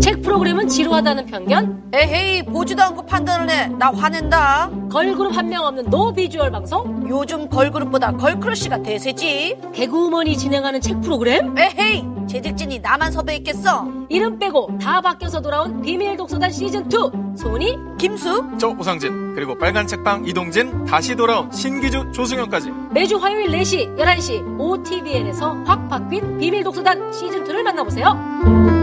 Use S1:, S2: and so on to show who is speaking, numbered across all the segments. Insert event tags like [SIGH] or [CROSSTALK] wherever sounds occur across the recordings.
S1: 책 프로그램은 지루하다는 편견?
S2: 에헤이 보지도 않고 판단을 해. 나 화낸다.
S1: 걸그룹 한 명 없는 no visual 방송?
S2: 요즘 걸그룹보다 girl crush가 대세지.
S1: 개그우먼이 진행하는 책 프로그램?
S2: 에헤이 제작진이 나만 섭외했겠어.
S1: 이름 빼고 다 바뀌어서 돌아온 비밀 독서단 시즌 2
S2: 송은이
S3: 김숙 오상진 그리고 빨간 책방 이동진 다시 돌아온 신기주 조승연까지
S1: 매주 화요일 4시 11시 OtvN에서 확 바뀐 비밀 독서단 시즌 2를 만나보세요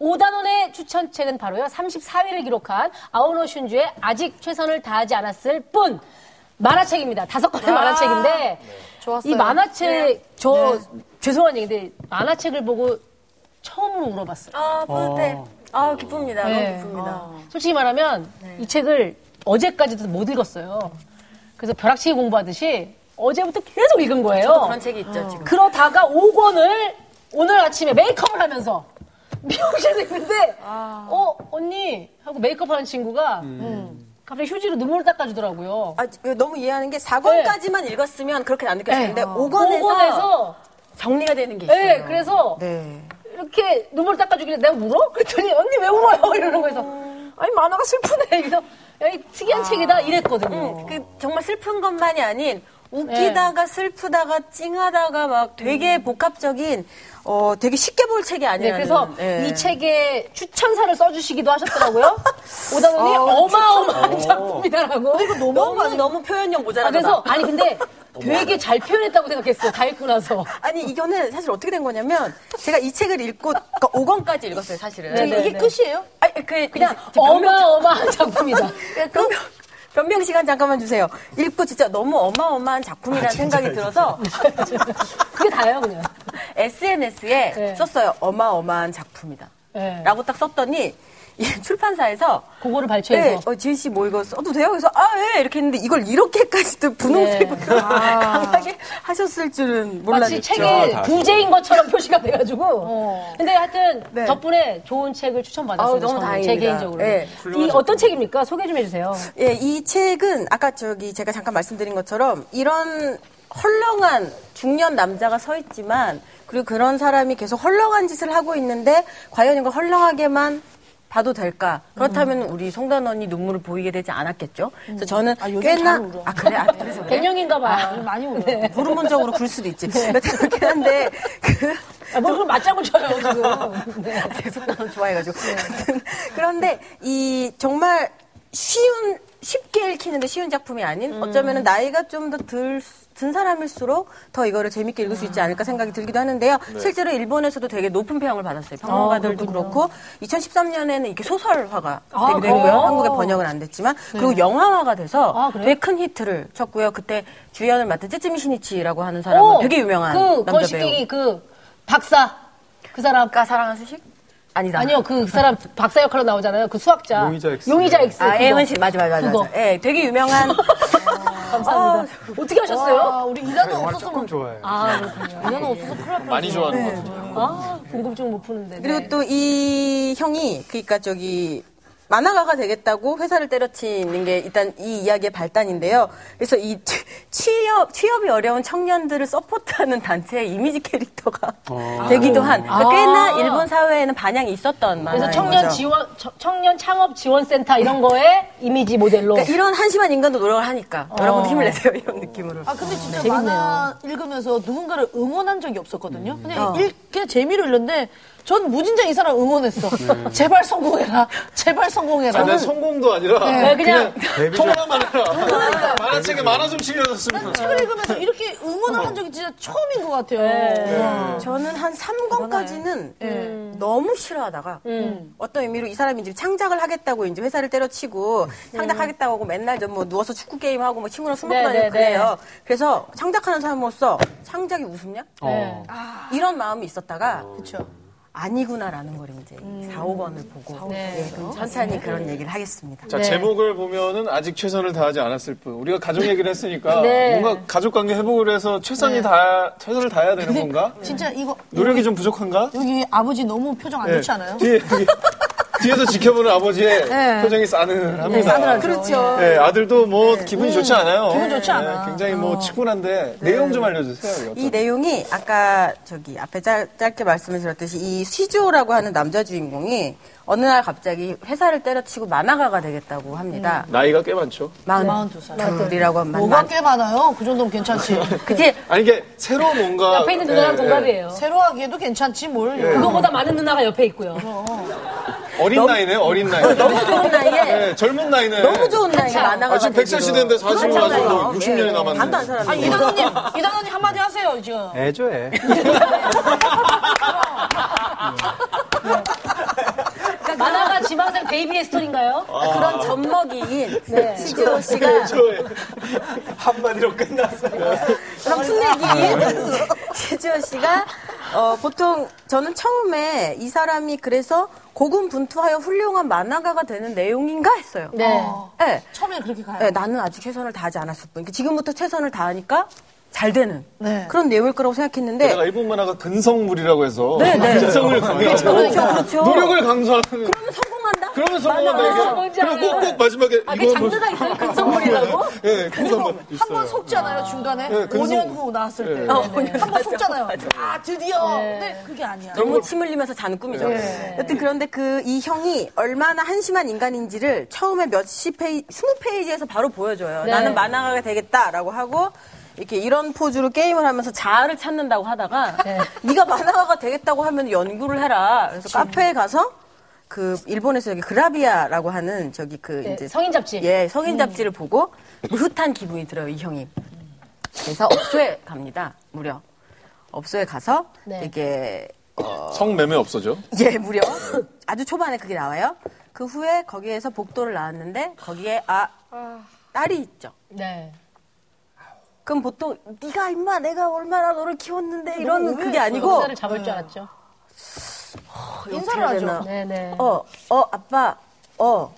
S1: 5단원의 추천책은 바로요 34위를 기록한 아오노 슌주의 아직 최선을 다하지 않았을 뿐 만화책입니다 다섯 권의 만화책인데
S2: 좋았어요.
S1: 이 만화책 저 죄송한 얘기인데 만화책을 보고 처음으로 울어봤어요
S4: 아, 뿌듯해. 아, 기쁩니다.
S1: 네.
S4: 너무 기쁩니다.
S1: 솔직히 말하면 이 책을 어제까지도 못 읽었어요. 그래서 벼락치기 공부하듯이 어제부터 계속 읽은 거예요.
S4: 그런 책이 있죠, 지금.
S1: 그러다가 5권을 오늘 아침에 메이크업을 하면서 미용실에 있는데 어 언니 하고 메이크업 하는 친구가 갑자기 휴지로 눈물을 닦아주더라고요.
S4: 아, 이거 너무 이해하는 게 4권까지만 읽었으면 그렇게 안 느꼈을 텐데
S1: 네.
S4: 5권에서,
S1: 5권에서
S4: 정리가 되는 게 있어요.
S1: 네, 그래서
S4: 네.
S1: 이렇게 눈물 닦아주길래 내가 울어? 그랬더니 언니 왜 울어요? [LAUGHS] 이러는 거에서 아니 만화가 슬프네. 그래서 야, 이 특이한 책이다 이랬거든요.
S4: 음, 그 정말 슬픈 것만이 아닌 웃기다가 슬프다가 찡하다가 막 되게 복합적인 어 되게 쉽게 볼 책이
S1: 네,
S4: 아니라
S1: 그래서 이 책에 추천사를 써주시기도 하셨더라고요. [LAUGHS] 오다노니 어마어마한 작품이다라고. 이거
S4: 너무 너무 표현력
S1: 아,
S4: 모자라다.
S1: 그래서 아니 근데 [LAUGHS] 되게 잘 표현했다고 생각했어. 다 읽고 나서.
S4: 아니 이거는 사실 어떻게 된 거냐면 제가 이 책을 읽고 그러니까 5권까지 읽었어요 사실은.
S1: 네, 네,
S4: 이게
S1: 네.
S4: 끝이에요? 아니 그
S1: 그냥 어마어마한 작품이다. [LAUGHS]
S4: 변명, 변명 시간 잠깐만 주세요. 읽고 진짜 너무 어마어마한 작품이라는 생각이 들어서 [LAUGHS]
S1: 그게 다예요, 그냥.
S4: SNS에
S1: 네.
S4: 썼어요. 어마어마한 작품이다.
S1: 네.
S4: 라고 딱 썼더니 이 출판사에서
S1: 그거를
S4: 네,
S1: 발췌해서.
S4: 어, 지은 씨뭐 이거 써도 돼요? 그래서 아, 예. 이렇게 했는데 이걸 이렇게까지도 분홍색으로
S1: 네. [LAUGHS]
S4: 강하게 하셨을 줄은 몰랐죠.
S1: 마치 책이 부제인 것처럼 [LAUGHS] 표시가 돼가지고. 근데 하여튼
S4: 네.
S1: 덕분에 좋은 책을 추천받았어요.
S4: 너무
S1: 저는
S4: 다행입니다.
S1: 제 개인적으로.
S4: 네.
S1: 이 어떤 책입니까? 소개 좀 해주세요.
S4: 예, 이 책은 아까 저기 제가 잠깐 말씀드린 것처럼 이런 헐렁한 중년 남자가 서 있지만 그리고 그런 사람이 계속 헐렁한 짓을 하고 있는데 과연 이거 헐렁하게만 봐도 될까? 그렇다면 우리 송단원이 눈물을 보이게 되지 않았겠죠? 그래서 저는 꽤나 아 그래 아 그래서 그래?
S1: 갱년인가 봐요. 많이 울어. 네.
S4: 호르몬적으로 그럴 수도 있지. 그렇긴 한데 그
S1: 아, 뭘 그걸 맞장구 쳐요, [LAUGHS] 지금. 네.
S4: 계속 나는 좋아해가지고. 그런데 이 정말 쉬운 쉽게 읽히는데 쉬운 작품이 아닌 어쩌면 은 나이가 좀 더 들 든 사람일수록 더 이거를 재밌게 읽을 수 있지 않을까 생각이 들기도 하는데요. 실제로 일본에서도 되게 높은 평을 받았어요. 평론가들도 그렇고 2013년에는 이렇게 소설화가 되기도 했고요. 한국에 번역은 안 됐지만 그리고 영화화가 돼서
S1: 아?
S4: 되게 큰 히트를 쳤고요. 그때 주연을 맡은 쯔쯔미 시니치라고 하는 사람은
S1: 오,
S4: 되게 유명한
S1: 그
S4: 남자 배우.
S1: 그 박사 그 사람
S4: 아까 사랑한 수식? 아니다.
S1: 아니요 그 사람 박사 역할로 나오잖아요 그 수학자
S3: 용의자 X.
S1: 용의자 X
S4: 아. 애원 씨, 맞아, 맞아, 맞아.
S1: 그거.
S4: 맞아. 예, 되게 유명한. [LAUGHS]
S1: 감사합니다 어떻게 하셨어요?
S5: 우리 이나는
S3: 영화
S5: 없었으면
S3: 조금 좋아해요.
S1: 아 그렇군요
S5: 이나는 없어서 큰일 날.
S3: 많이 좋아하는 것 같아요.
S1: 아 궁금증 못 푸는데
S4: 그리고
S1: 네.
S4: 또이 형이, 그러니까 저기, 만화가가 되겠다고 회사를 때려치는 게 일단 이 이야기의 발단인데요. 그래서 이 취- 취업, 취업이 어려운 청년들을 서포트하는 단체의 이미지 캐릭터가 되기도 한, 그러니까
S1: 아.
S4: 꽤나 일본 사회에는 반향이 있었던 만화인
S1: 그래서 청년
S4: 거죠.
S1: 지원 청- 청년 창업 지원센터 이런 거에 이미지 모델로
S4: 그러니까 이런 한심한 인간도 노력을 하니까 여러분도 힘을 내세요 이런 느낌으로.
S5: 아 근데 진짜
S1: 재밌네요.
S5: 만화 읽으면서 누군가를 응원한 적이 없었거든요. 그냥
S4: 어.
S5: 읽게 재미로 읽는데 전 무진장 이 사람 응원했어. 제발 성공해라. 제발 성공해라.
S3: 아, 내 성공도 아니라
S1: 네, 그냥
S3: 통화만 해라. 만화책에 만화 좀 실려줬으면.
S5: 책을 읽으면서 이렇게 응원을 한 적이 진짜 처음인 것 같아요.
S1: 네.
S4: 저는 한 3권까지는
S5: 네.
S4: 너무 싫어하다가 어떤 의미로 이 사람이 이제 창작을 하겠다고 이제 회사를 때려치고 창작하겠다고 하고 맨날 좀 뭐 누워서 축구 게임 하고 뭐 친구랑 술 먹고
S1: 네,
S4: 다니고
S1: 네,
S4: 그래요. 그래서 창작하는 사람으로서 창작이 우습냐?
S1: 네.
S4: 이런 마음이 있었다가
S5: 그렇죠.
S4: 아니구나라는 걸 이제 4, 5권을 보고 예, 그럼 천천히 그런 얘기를 하겠습니다.
S3: 자,
S1: 네.
S3: 제목을 보면은 아직 최선을 다하지 않았을 뿐. 우리가 가족 얘기를 했으니까 [LAUGHS]
S1: 네.
S3: 뭔가 가족 관계 회복을 해서 최선이 다, 최선을 다해야 되는 건가?
S5: 진짜 이거
S3: 노력이 좀 부족한가?
S5: 여기 아버지 너무 표정 안
S3: 예.
S5: 좋지 않아요?
S3: 뒤에, 여기
S6: 뒤에서 지켜보는 아버지의 [LAUGHS]
S5: 네.
S6: 표정이 싸늘합니다.
S5: 싸늘하죠.
S4: 그렇죠.
S6: 네, 아들도 뭐 기분이 좋지 않아요.
S5: 기분 좋지
S6: 네,
S5: 않아.
S6: 굉장히 뭐 치곤한데 내용 좀 알려주세요.
S4: 이 내용이 아까 저기 앞에 짧, 짧게 말씀을 드렸듯이 이 시조라고 하는 남자 주인공이 어느 날 갑자기 회사를 때려치고 만화가가 되겠다고 합니다.
S6: 나이가 꽤 많죠.
S4: 마흔
S5: 42살.
S4: 둘이라고 하면
S5: 뭐가 꽤 많아요. 그 정도면 괜찮지. [LAUGHS]
S4: 그치?
S6: 아니 이게 새로 뭔가
S1: 옆에 있는 누나랑
S6: 예,
S1: 동갑이에요.
S5: 새로 하기에도 괜찮지 뭘.
S1: 그거보다 많은 누나가 옆에 있고요.
S6: 예. 어린 나이네 어린 나이.
S4: 너무 좋은 나이에
S6: 네, 젊은 나이네.
S4: 너무 좋은 나이에 만화가가
S6: 아, 지금 100살 시대인데 40을 와서 60년이 남았는데.
S4: 반도 안 살았는데.
S5: 아니, 이단원님, 이단원님 한마디 하세요, 지금.
S7: 애죠, 애. [LAUGHS] [LAUGHS]
S1: 만화가 지망생 베이비의 스토리인가요?
S4: 그런 젖먹이인
S1: 네.
S4: 시조 씨가
S6: 한마디로 끝났어요.
S4: 그런 풋내기인 시조 씨가 어, 보통 저는 처음에 이 사람이 그래서 고군분투하여 훌륭한 만화가가 되는 내용인가 했어요.
S1: 네.
S4: 네.
S5: 처음에 그렇게 가요.
S4: 네, 나는 아직 최선을 다하지 않았을 뿐. 그러니까 지금부터 최선을 다하니까 잘 되는
S5: 네.
S4: 그런 내용일 거라고 생각했는데
S6: 내가 일본 만화가 근성물이라고 해서
S4: 네, 네.
S6: 근성을 강조하고
S4: 그렇죠, 그렇죠.
S6: 노력을 강조하는
S4: 그러면 성공한다.
S6: 그러면 성공한다 이게 그리고. 꼭꼭 마지막에
S1: 아, 그
S6: 이거
S1: 장르가 있어요? 근성물이라고? [LAUGHS]
S6: 예, 근성물
S5: 한번
S6: 있어요.
S5: 속잖아요, 중간에.
S6: 네, 근성-
S5: 5년 후 나왔을 때.
S6: 네.
S5: 어, 한번 속잖아요. 아, 드디어. 근데 그게 아니야.
S4: 너무 침 흘리면서 자는 꿈이죠. 여튼 그런데 그 이 형이 얼마나 한심한 인간인지를 처음에 몇십 페이지, 스무 페이지에서 바로 보여줘요.
S1: 네.
S4: 나는 만화가가 되겠다라고 하고 이렇게 이런 포즈로 게임을 하면서 자아를 찾는다고 하다가 네. 가 만화가가 되겠다고 하면 연구를 해라. 그래서 카페에 가서 그 일본에서 여기 그라비아라고 하는 저기 그
S1: 네,
S4: 이제
S1: 성인 잡지.
S4: 예, 성인 잡지를 보고 므흣한 기분이 들어요, 이 형이. 그래서 업소에 갑니다. 무려. 업소에 가서
S1: 네.
S4: 이게
S6: 성매매 없어져.
S4: 예, 무려 아주 초반에 그게 나와요. 그 후에 거기에서 복도를 나왔는데 거기에 아 딸이 있죠.
S1: 네.
S4: 그럼 보통 네가 임마 내가 얼마나 너를 키웠는데 이런 그게 아니고
S1: 역사를 잡을 줄 알았죠.
S5: 인사를
S4: 어떻게
S5: 하죠.
S1: 네네.
S4: 어, 어, 아빠, 어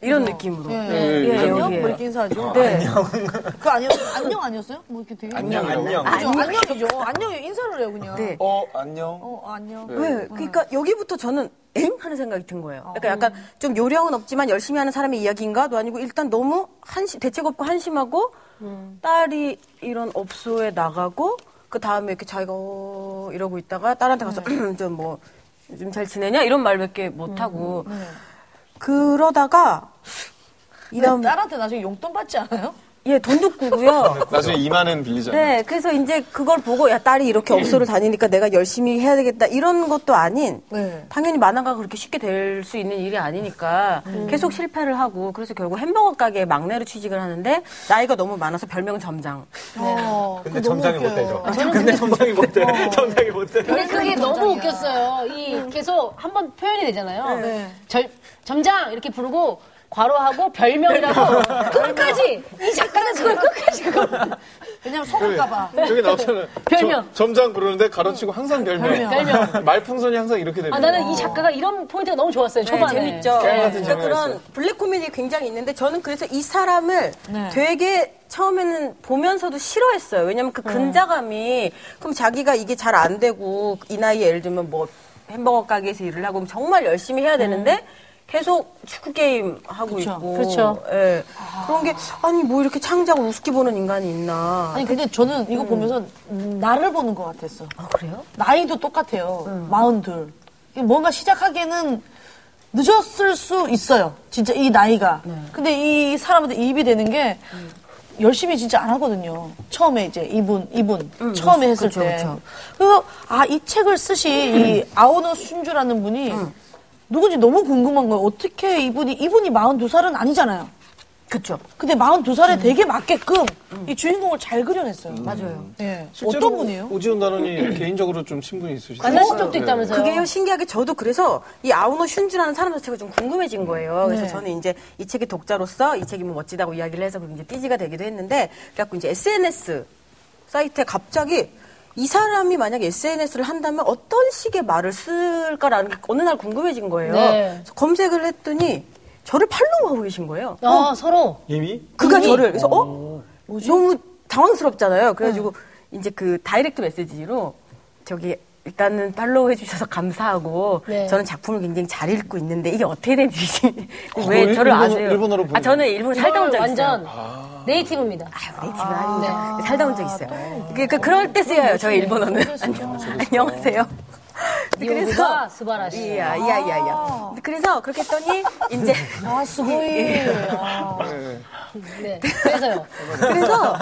S4: 이런 느낌으로.
S5: 예,
S6: 예,
S5: 예, 안녕?
S4: 여기에요.
S5: 뭐 이렇게 인사하죠.
S4: 네.
S5: 그 아니었, 안녕 아니었어요? 뭐 이렇게 되게.
S6: 안녕, 안녕.
S5: 그죠? 안녕이죠. 안녕이 인사를 해요, 그냥.
S4: 네.
S6: 어, 안녕.
S5: 어, 안녕.
S4: 왜? 그러니까 여기부터 저는 엥 하는 생각이 든 거예요. 그러니까 약간 좀 요령은 없지만 열심히 하는 사람의 이야기인가도 아니고 일단 너무 한심 대책 없고 한심하고 딸이 이런 업소에 나가고 그 다음에 이렇게 자기가 어 이러고 있다가 딸한테 가서 [CLEARS THROAT] 좀뭐좀잘 지내냐? 이런 말밖에 못 하고. 그러다가 이 다음
S5: 딸한테 나중에 용돈 받지 않아요?
S4: 예 돈도 꾸고요. [LAUGHS]
S6: 나중에 2만 원 빌리잖아.
S4: 네, 그래서 이제 그걸 보고 야 딸이 이렇게 업소를 다니니까 내가 열심히 해야 되겠다 이런 것도 아닌
S5: 네.
S4: 당연히 만화가 그렇게 쉽게 될 수 있는 일이 아니니까 계속 실패를 하고 그래서 결국 햄버거 가게에 막내로 취직을 하는데 나이가 너무 많아서 별명 점장.
S5: 어,
S7: 근데
S5: 그거 너무
S7: 점장이. 못 되죠. 근데 점장이 못 돼. [LAUGHS] 점장이 못 돼.
S1: 근데 그게 너무 웃겼어요. 이 계속 한번 표현이 되잖아요.
S5: 네.
S1: 절, 점장 이렇게 부르고 괄호하고 별명이라고 [LAUGHS] 끝까지 이 작가는 그걸 끝까지 그걸 [LAUGHS]
S5: 왜냐면 속을까봐.
S6: 저기 나왔잖아요.
S1: 별명.
S6: 저- 점장 부르는데 괄호치고 항상 별명.
S1: 별명. [LAUGHS]
S6: 말풍선이 항상 이렇게 됩니다.
S1: 아 나는 이 작가가 이런 포인트가 너무 좋았어요. 초반에.
S4: 네, 재밌죠.
S6: 깨알 같은
S4: 그러니까 그런 블랙 코미디 굉장히 있는데 저는 그래서 이 사람을
S5: 네.
S4: 되게 처음에는 보면서도 싫어했어요. 왜냐면 그 근자감이 그럼 자기가 이게 잘 안 되고 이 나이에 예를 들면 뭐 햄버거 가게에서 일을 하고 정말 열심히 해야 되는데 계속 축구 게임 하고
S5: 그쵸.
S4: 있고
S1: 그렇죠.
S4: 예. 그런 게 아니 뭐 이렇게 창작을 우습게 보는 인간이 있나.
S5: 아니, 근데 저는 이거 보면서 나를 보는 것 같았어.
S4: 아, 그래요?
S5: 나이도 똑같아요. 마흔둘. 뭔가 시작하기에는 늦었을 수 있어요. 진짜 이 나이가.
S4: 네.
S5: 근데 이 사람한테 이입이 되는 게 열심히 진짜 안 하거든요. 처음에 이제 이분, 이분. 처음에 했을
S4: 그쵸,
S5: 때.
S4: 그쵸.
S5: 그래서 아, 이 책을 쓰신 이 아오노 순주라는 분이 누군지 너무 궁금한 거예요. 어떻게 이분이, 이분이 42살은 아니잖아요.
S4: 그렇죠.
S5: 근데 42살에 되게 맞게끔 이 주인공을 잘 그려냈어요.
S4: 맞아요.
S5: 예.
S6: 실제로
S5: 어떤 분이에요?
S6: 오지훈 단원이 [CLEARS THROAT] 개인적으로 좀 친분이 있으시죠?
S1: 만나신 적도 있다면서요.
S4: 그게요 신기하게 저도 그래서 이 아우노 슌즈라는 사람 자체가 좀 궁금해진 거예요. 그래서
S5: 네.
S4: 저는 이제 이 책의 독자로서 이 책이 뭐 멋지다고 이야기를 해서 그게 이제 띠지가 되기도 했는데 그래갖고 이제 SNS 사이트에 갑자기 이 사람이 만약에 SNS를 한다면 어떤 식의 말을 쓸까라는 게 어느 날 궁금해진 거예요.
S1: 네.
S4: 그래서 검색을 했더니 저를 팔로우하고 계신 거예요.
S1: 아 서로.
S7: 이미?
S4: 그가
S1: 이미?
S4: 저를 그래서 어 너무 당황스럽잖아요. 그래가지고 이제 그 다이렉트 메시지로 저기 일단은 팔로우 해주셔서 감사하고
S1: 네.
S4: 저는 작품을 굉장히 잘 읽고 있는데 이게 어떻게 된 일인지 왜
S6: 일-
S4: 저를 아세요?
S6: 일본어로
S4: 아 저는 일본 살다 온 적 있어요.
S1: 완전 native입니다.
S4: 아유, native 아닙니다. 살다 온 적 있어요. 그러니까 그럴 때 쓰여요. 저희 일본어는. [LAUGHS] 안녕하세요.
S1: 이오구가 素晴らしい.
S4: 이야, 이야, 이야, 이야. 그래서 그렇게 했더니 이제 [LAUGHS]
S5: 아, すごい.
S1: 네. 그래서요.
S4: 그래서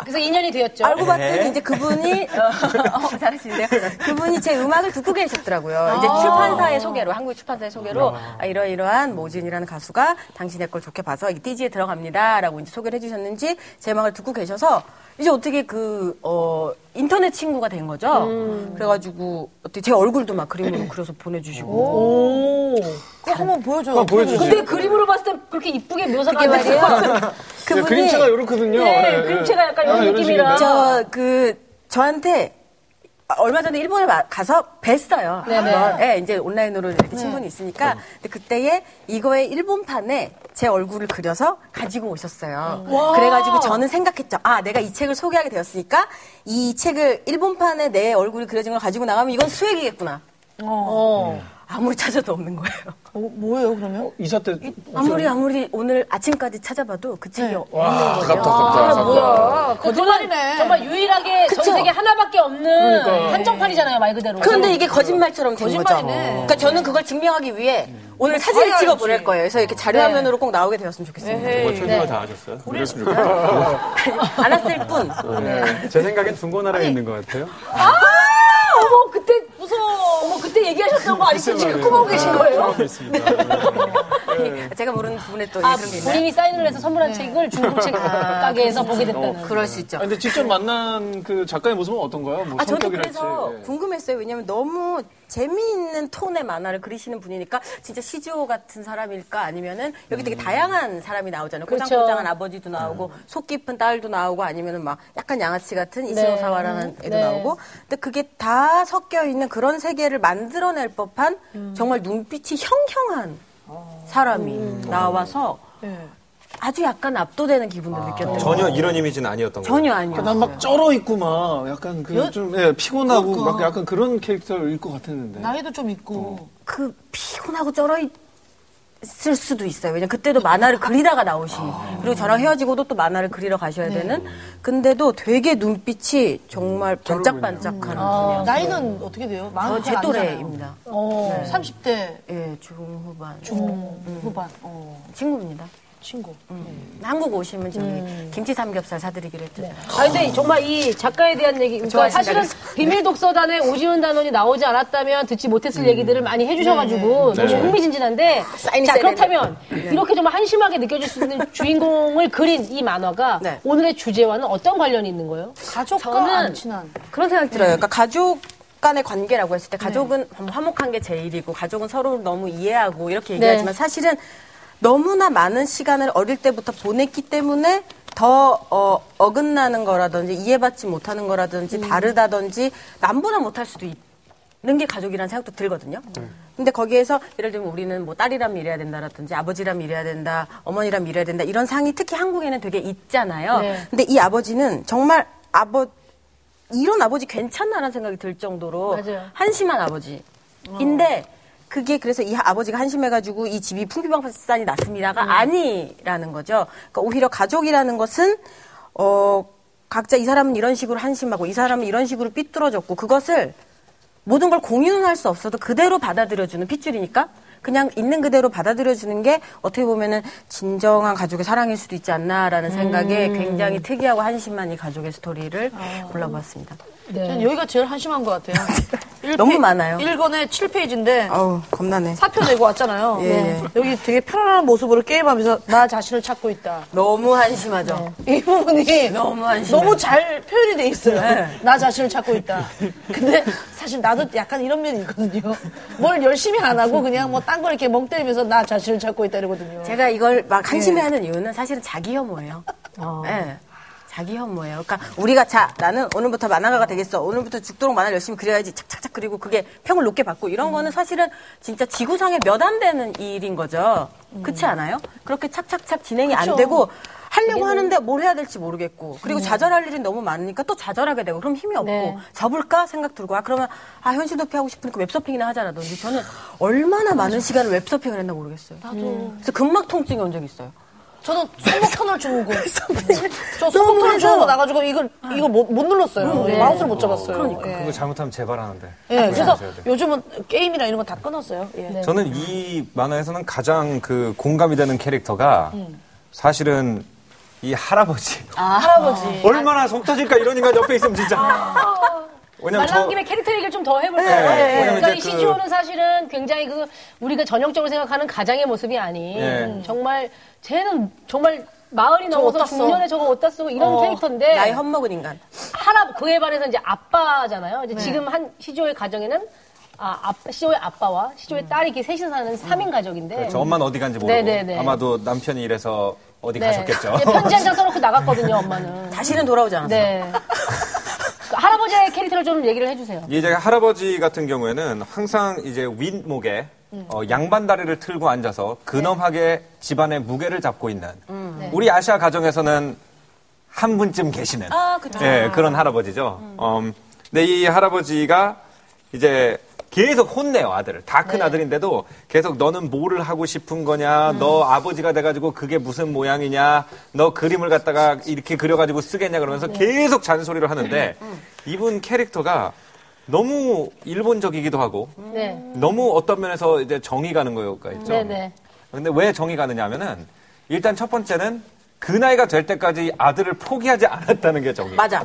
S1: 그래서 인연이 되었죠.
S4: 알고 봤더니 이제 그분이 어, [LAUGHS] 어, 잘하시는데요. 그분이 제 음악을 듣고 계셨더라고요. 이제 출판사의 소개로 한국 출판사의 소개로 아, 이러이러한 모진이라는 가수가 당신의 걸 좋게 봐서 이 띠지에 들어갑니다라고 이제 소개를 해주셨는지 제 음악을 듣고 계셔서 이제 어떻게 그 어, 인터넷 친구가 된 거죠. 그래가지고 어떻게 제 얼굴도 막 그림으로 그려서 보내주시고
S5: 오. 그거 한번 보여줘요.
S6: 한번 보여주세요.
S1: 근데 그림으로 봤을 때 그렇게 이쁘게 묘사가 안.
S6: 네,
S4: 그분이
S6: 그림체가 이렇거든요.
S1: 네,
S6: 예,
S1: 그림체가 약간
S6: 예.
S1: 이런
S6: 아,
S1: 느낌이라.
S4: 저 그 저한테 얼마 전에 일본에 마- 가서 뵀어요.
S1: 네네.
S4: 한번. 예, 이제 온라인으로 이렇게 친분이 있으니까. 근데 그때에 이거의 일본판에 제 얼굴을 그려서 가지고 오셨어요. 그래가지고 저는 생각했죠. 아, 내가 이 책을 소개하게 되었으니까 이 책을 일본판에 내 얼굴이 그려진 걸 가지고 나가면 이건 수액이겠구나.
S1: 어.
S4: 아무리 찾아도 없는 거예요.
S5: 어, 뭐예요, 그러면?
S6: 이사 때
S4: 아무리 아무리 오늘 아침까지 찾아봐도 그 책이 없는
S6: 와,
S4: 거예요.
S6: 아깝다, 아깝다.
S5: 뭐야.
S1: 거짓말이네. 정말 유일하게 전 세계 하나밖에 없는
S6: 그러니까.
S1: 한정판이잖아요, 말 그대로.
S4: 그런데 이게 거짓말처럼 된 거죠.
S5: 거짓말이네.
S4: 그러니까 저는 그걸 증명하기 위해 오늘 사진을. 찍어 보낼 거예요. 그래서 이렇게 자료 화면으로 꼭 나오게 되었으면 좋겠습니다.
S7: 정말 최선을 다하셨어요.
S6: 그랬으면.
S4: 안 왔을 뿐.
S7: 제 생각엔 중고나라에 있는 것 같아요.
S1: 어머, 그때 무서워. 어머, 그때 얘기하셨던 거 아직도 지금 꿈하고 계신 거예요? [LAUGHS]
S4: 제가 모르는 부분에 또
S1: 아,
S4: 그런 게 있나요?
S1: 본인이 사인을 해서 선물한 책을 중국 책 가게에서 보게 됐다는.
S4: 그럴 수 있죠.
S6: 아, 근데 직접 만난 그 작가의 모습은 어떤가요? 뭐
S4: 아, 저도
S6: 성격이랄지.
S4: 그래서
S6: 예.
S4: 궁금했어요. 왜냐면 너무 재미있는 톤의 만화를 그리시는 분이니까 진짜 시즈오 같은 사람일까 아니면은 여기 되게 다양한 사람이 나오잖아요.
S1: 그렇죠.
S4: 꼬장꼬장한 아버지도 나오고 속 깊은 딸도 나오고 아니면은 막 약간 양아치 같은 이시노 사와라는 애도
S1: 네.
S4: 나오고 근데 그게 다 섞여 있는 그런 세계를 만들어낼 법한
S1: 음.
S4: 정말 눈빛이 형형한 사람이
S1: 음.
S4: 나와서
S5: 네.
S4: 아주 약간 압도되는 기분도 느꼈대요.
S7: 전혀 이런 이미지는 아니었던 거예요.
S4: 전혀 아니었어요.
S6: 난막 쩔어 있고 막 약간 그좀 피곤하고 막 약간 그런 캐릭터일 것 같았는데.
S5: 나이도 좀 있고.
S4: 그 피곤하고 쩔어 있을 수도 있어요. 왜냐면 그때도 만화를 그리다가 나오신 그리고 저랑 헤어지고도 또 만화를 그리러 가셔야 되는 근데도 되게 눈빛이 정말 반짝반짝하는 분이에요.
S5: 나이는 어떻게 돼요?
S4: 저
S5: 마흔
S4: 제 또래입니다.
S5: 어, 30대
S4: 예, 중후반
S5: 중후반. 어,
S4: 친구입니다.
S5: 친구.
S4: 한국 오시면 저기 김치 삼겹살 사드리기로 했죠.
S1: 아 근데 정말 이 작가에 대한 얘기, 그러니까 사실은
S4: 좋아하신다
S1: 비밀 독서단에 오지훈 단원이 나오지 않았다면 듣지 못했을 얘기들을 많이 해주셔가지고 너무 흥미진진한데
S4: 사인이
S1: 자 그렇다면 이렇게 정말 한심하게 느껴질 수 있는 [LAUGHS] 주인공을 그린 이 만화가
S4: 네.
S1: 오늘의 주제와는 어떤 관련이 있는 거예요?
S5: 가족과 친한.
S4: 그런 생각이 들어요. 그러니까 가족 간의 관계라고 했을 때 가족은 화목한 게 제일이고 가족은 서로를 너무 이해하고 이렇게 얘기하지만 사실은 너무나 많은 시간을 어릴 때부터 보냈기 때문에 더 어, 어긋나는 거라든지 이해받지 못하는 거라든지 다르다든지 남보다 못할 수도 있는 게 가족이라는 생각도 들거든요. 근데 거기에서 예를 들면 우리는 뭐 딸이라면 이래야 된다라든지 아버지라면 이래야 된다, 어머니라면 이래야 된다 이런 상이 특히 한국에는 되게 있잖아요.
S1: 네.
S4: 근데 이 아버지는 정말 아버 이런 아버지 괜찮나라는 생각이 들 정도로
S1: 맞아요.
S4: 한심한 아버지인데 그게 그래서 이 아버지가 한심해가지고 이 집이 풍비박산이 났습니다가 아니라는 거죠. 그러니까 오히려 가족이라는 것은 어 각자 이 사람은 이런 식으로 한심하고 이 사람은 이런 식으로 삐뚤어졌고 그것을 모든 걸 공유는 할 수 없어도 그대로 받아들여주는 핏줄이니까 그냥 있는 그대로 받아들여주는 게 어떻게 보면은 진정한 가족의 사랑일 수도 있지 않나라는 생각에 굉장히 특이하고 한심한 이 가족의 스토리를 골라보았습니다.
S5: 저는 여기가 제일 한심한 것 같아요. [LAUGHS]
S4: 너무 많아요.
S5: 1권에 7페이지인데
S4: 어우 겁나네.
S5: 사표 내고 왔잖아요. [LAUGHS]
S4: 예, 예.
S5: 여기 되게 편안한 모습으로 게임하면서 나 자신을 찾고 있다.
S4: 너무 한심하죠.
S5: 이 부분이
S4: 너무 한심해요.
S5: 너무 잘 표현이 돼 있어요.
S4: 네.
S5: 나 자신을 찾고 있다. 근데 사실 나도 약간 이런 면이 있거든요. 뭘 열심히 안 하고 그냥 뭐딴거 이렇게 멍 때리면서 나 자신을 찾고 있다 이러거든요.
S4: 제가 이걸 막 한심해 하는 이유는 사실은 자기 혐오예요. 예. 자기 혐오예요. 그러니까 우리가 자 나는 오늘부터 만화가가 되겠어. 오늘부터 죽도록 만화를 열심히 그려야지. 착착착 그리고 그게 평을 높게 받고 이런 거는 사실은 진짜 지구상에 몇 안 되는 일인 거죠. 그렇지 않아요? 그렇게 착착착 진행이 안 되고 할 하려고 하는데 뭘 해야 될지 모르겠고 그리고 좌절할 일이 너무 많으니까 또 좌절하게 되고 그럼 힘이 없고
S1: 네.
S4: 접을까 생각 들고 아 그러면 아 현실 도피 하고 싶으니까 웹서핑이나 하자라든지 저는 얼마나 많은 시간을 웹서핑을 했나 모르겠어요. 나도. 그래서 근막 통증이 온 적이 있어요.
S5: 저는 손목 터널 증후군. 저 손목 터널 증후군 나가지고 이걸 이거 못, 못 눌렀어요.
S1: 네.
S5: 마우스를 못 잡았어요. 그러니까.
S7: 그거 잘못하면 재발하는데.
S5: 예, 그래서
S7: 조심하셔야 돼요.
S5: 요즘은 게임이나 이런 거 다 끊었어요. 예.
S7: 저는 이 만화에서는 가장 그 공감이 되는 캐릭터가 사실은 이 할아버지.
S5: 할아버지.
S7: 얼마나 속 터질까 이런 인간 옆에 있으면 진짜. 왜냐면
S1: 말 나온
S7: 저
S1: 김에 캐릭터 얘기를 좀 더 해볼까요?
S7: 네, 왜냐면
S1: 그러니까
S7: 이제
S1: 이
S7: 그-
S1: 시즈오는 사실은 굉장히 그 우리가 전형적으로 생각하는 가장의 모습이 아닌
S7: 네.
S1: 정말 쟤는 정말 마흔이 넘어서? 중년에 저거 어디다 쓰고 이런 캐릭터인데
S4: 나이 헛먹은 인간.
S1: 할아 그에 반해서 이제 아빠잖아요.
S7: 네.
S1: 이제 지금 한 시조의 가정에는 아, 아빠, 시조의 아빠와 시조의 딸이 이렇게 셋이 사는 삼인 가족인데.
S7: 음. 저 엄마는 어디 간지 모르고
S1: 네네네.
S7: 아마도 남편이 이래서 어디
S1: 네.
S7: 가셨겠죠.
S1: 이제 편지 한 장 써놓고 나갔거든요, 엄마는. [LAUGHS]
S4: 다시는 돌아오지 않았어요.
S1: 네. 그 [LAUGHS] 할아버지의 캐릭터를 좀 얘기를 해주세요.
S7: 이제 할아버지 같은 경우에는 항상 이제 윗목에 어, 양반 다리를 틀고 앉아서 근엄하게 집안의 무게를 잡고 있는 우리 아시아 가정에서는 한 분쯤 계시는
S4: 아.
S7: 예, 그런 할아버지죠. 음, 근데 이 할아버지가 이제 계속 혼내요 아들을. 다 큰 아들인데도 계속 너는 뭐를 하고 싶은 거냐? 너 아버지가 돼가지고 그게 무슨 모양이냐? 너 그림을 갖다가 이렇게 그려가지고 쓰겠냐? 그러면서 계속 잔소리를 하는데 이분 캐릭터가 너무 일본적이기도 하고
S1: 네.
S7: 너무 어떤 면에서 이제 정이 가는 거가 있죠.
S1: 네네.
S7: 근데 왜 정이 가느냐 하면은 일단 첫 번째는 그 나이가 될 때까지 아들을 포기하지 않았다는 게 정이.
S4: 맞아.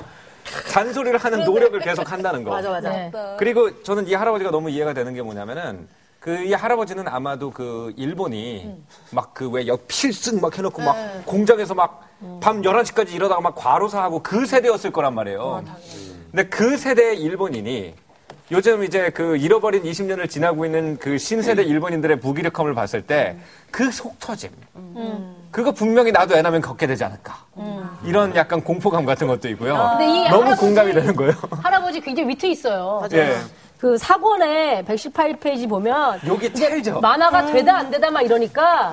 S7: 잔소리를 하는 노력을 계속 한다는 거.
S4: 맞아, 맞아.
S1: 네.
S7: 그리고 저는 이 할아버지가 너무 이해가 되는 게 뭐냐면은 그 이 할아버지는 아마도 그 일본이 막그 왜 필승 막 해놓고 막 공장에서 막밤 11시까지 일하다가 막 과로사하고 그 세대였을 거란 말이에요. 근데 그 세대의 일본인이 요즘 이제 그 잃어버린 20년을 지나고 있는 그 신세대 일본인들의 무기력함을 봤을 때 그 속 터짐. 그거 분명히 나도 애 나면 겪게 되지 않을까. 이런 약간 공포감 같은 것도 있고요.
S1: 근데 이
S7: 너무
S1: 할아버지-
S7: 공감이 되는 거예요.
S1: 할아버지 굉장히 위트 있어요.
S7: 예.
S1: 그 사권의 118페이지 보면
S7: 여기 찰죠.
S1: 만화가 되다 안 되다 막 이러니까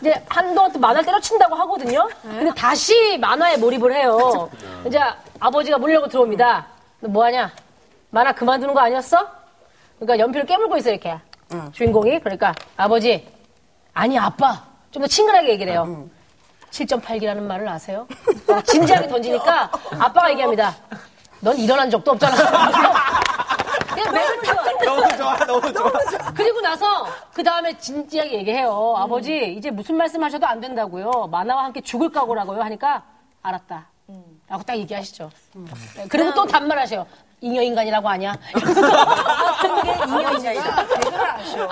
S1: 이제 한동안 또 만화를 때려친다고 하거든요. 근데 다시 만화에 몰입을 해요. 이제 아버지가 물려고 들어옵니다. 너 뭐하냐? 만화 그만두는 거 아니었어? 그러니까 연필을 깨물고 있어요 이렇게 주인공이 그러니까 아버지 아니 아빠 좀 더 친근하게 얘기를 해요. 7.8기라는 말을 아세요? 어, 진지하게 던지니까 아빠가 얘기합니다. 넌 일어난 적도 없잖아. 그냥
S7: 너무 좋아, 너무 좋아.
S1: 그리고 나서 그 다음에 진지하게 얘기해요. 아버지 이제 무슨 말씀하셔도 안 된다고요. 만화와 함께 죽을 각오라고요 하니까 알았다. 라고 딱 얘기하시죠. 네, 그리고 또 단말하셔요. 잉여인간이라고 하냐? [LAUGHS]
S4: 그게 인연이다.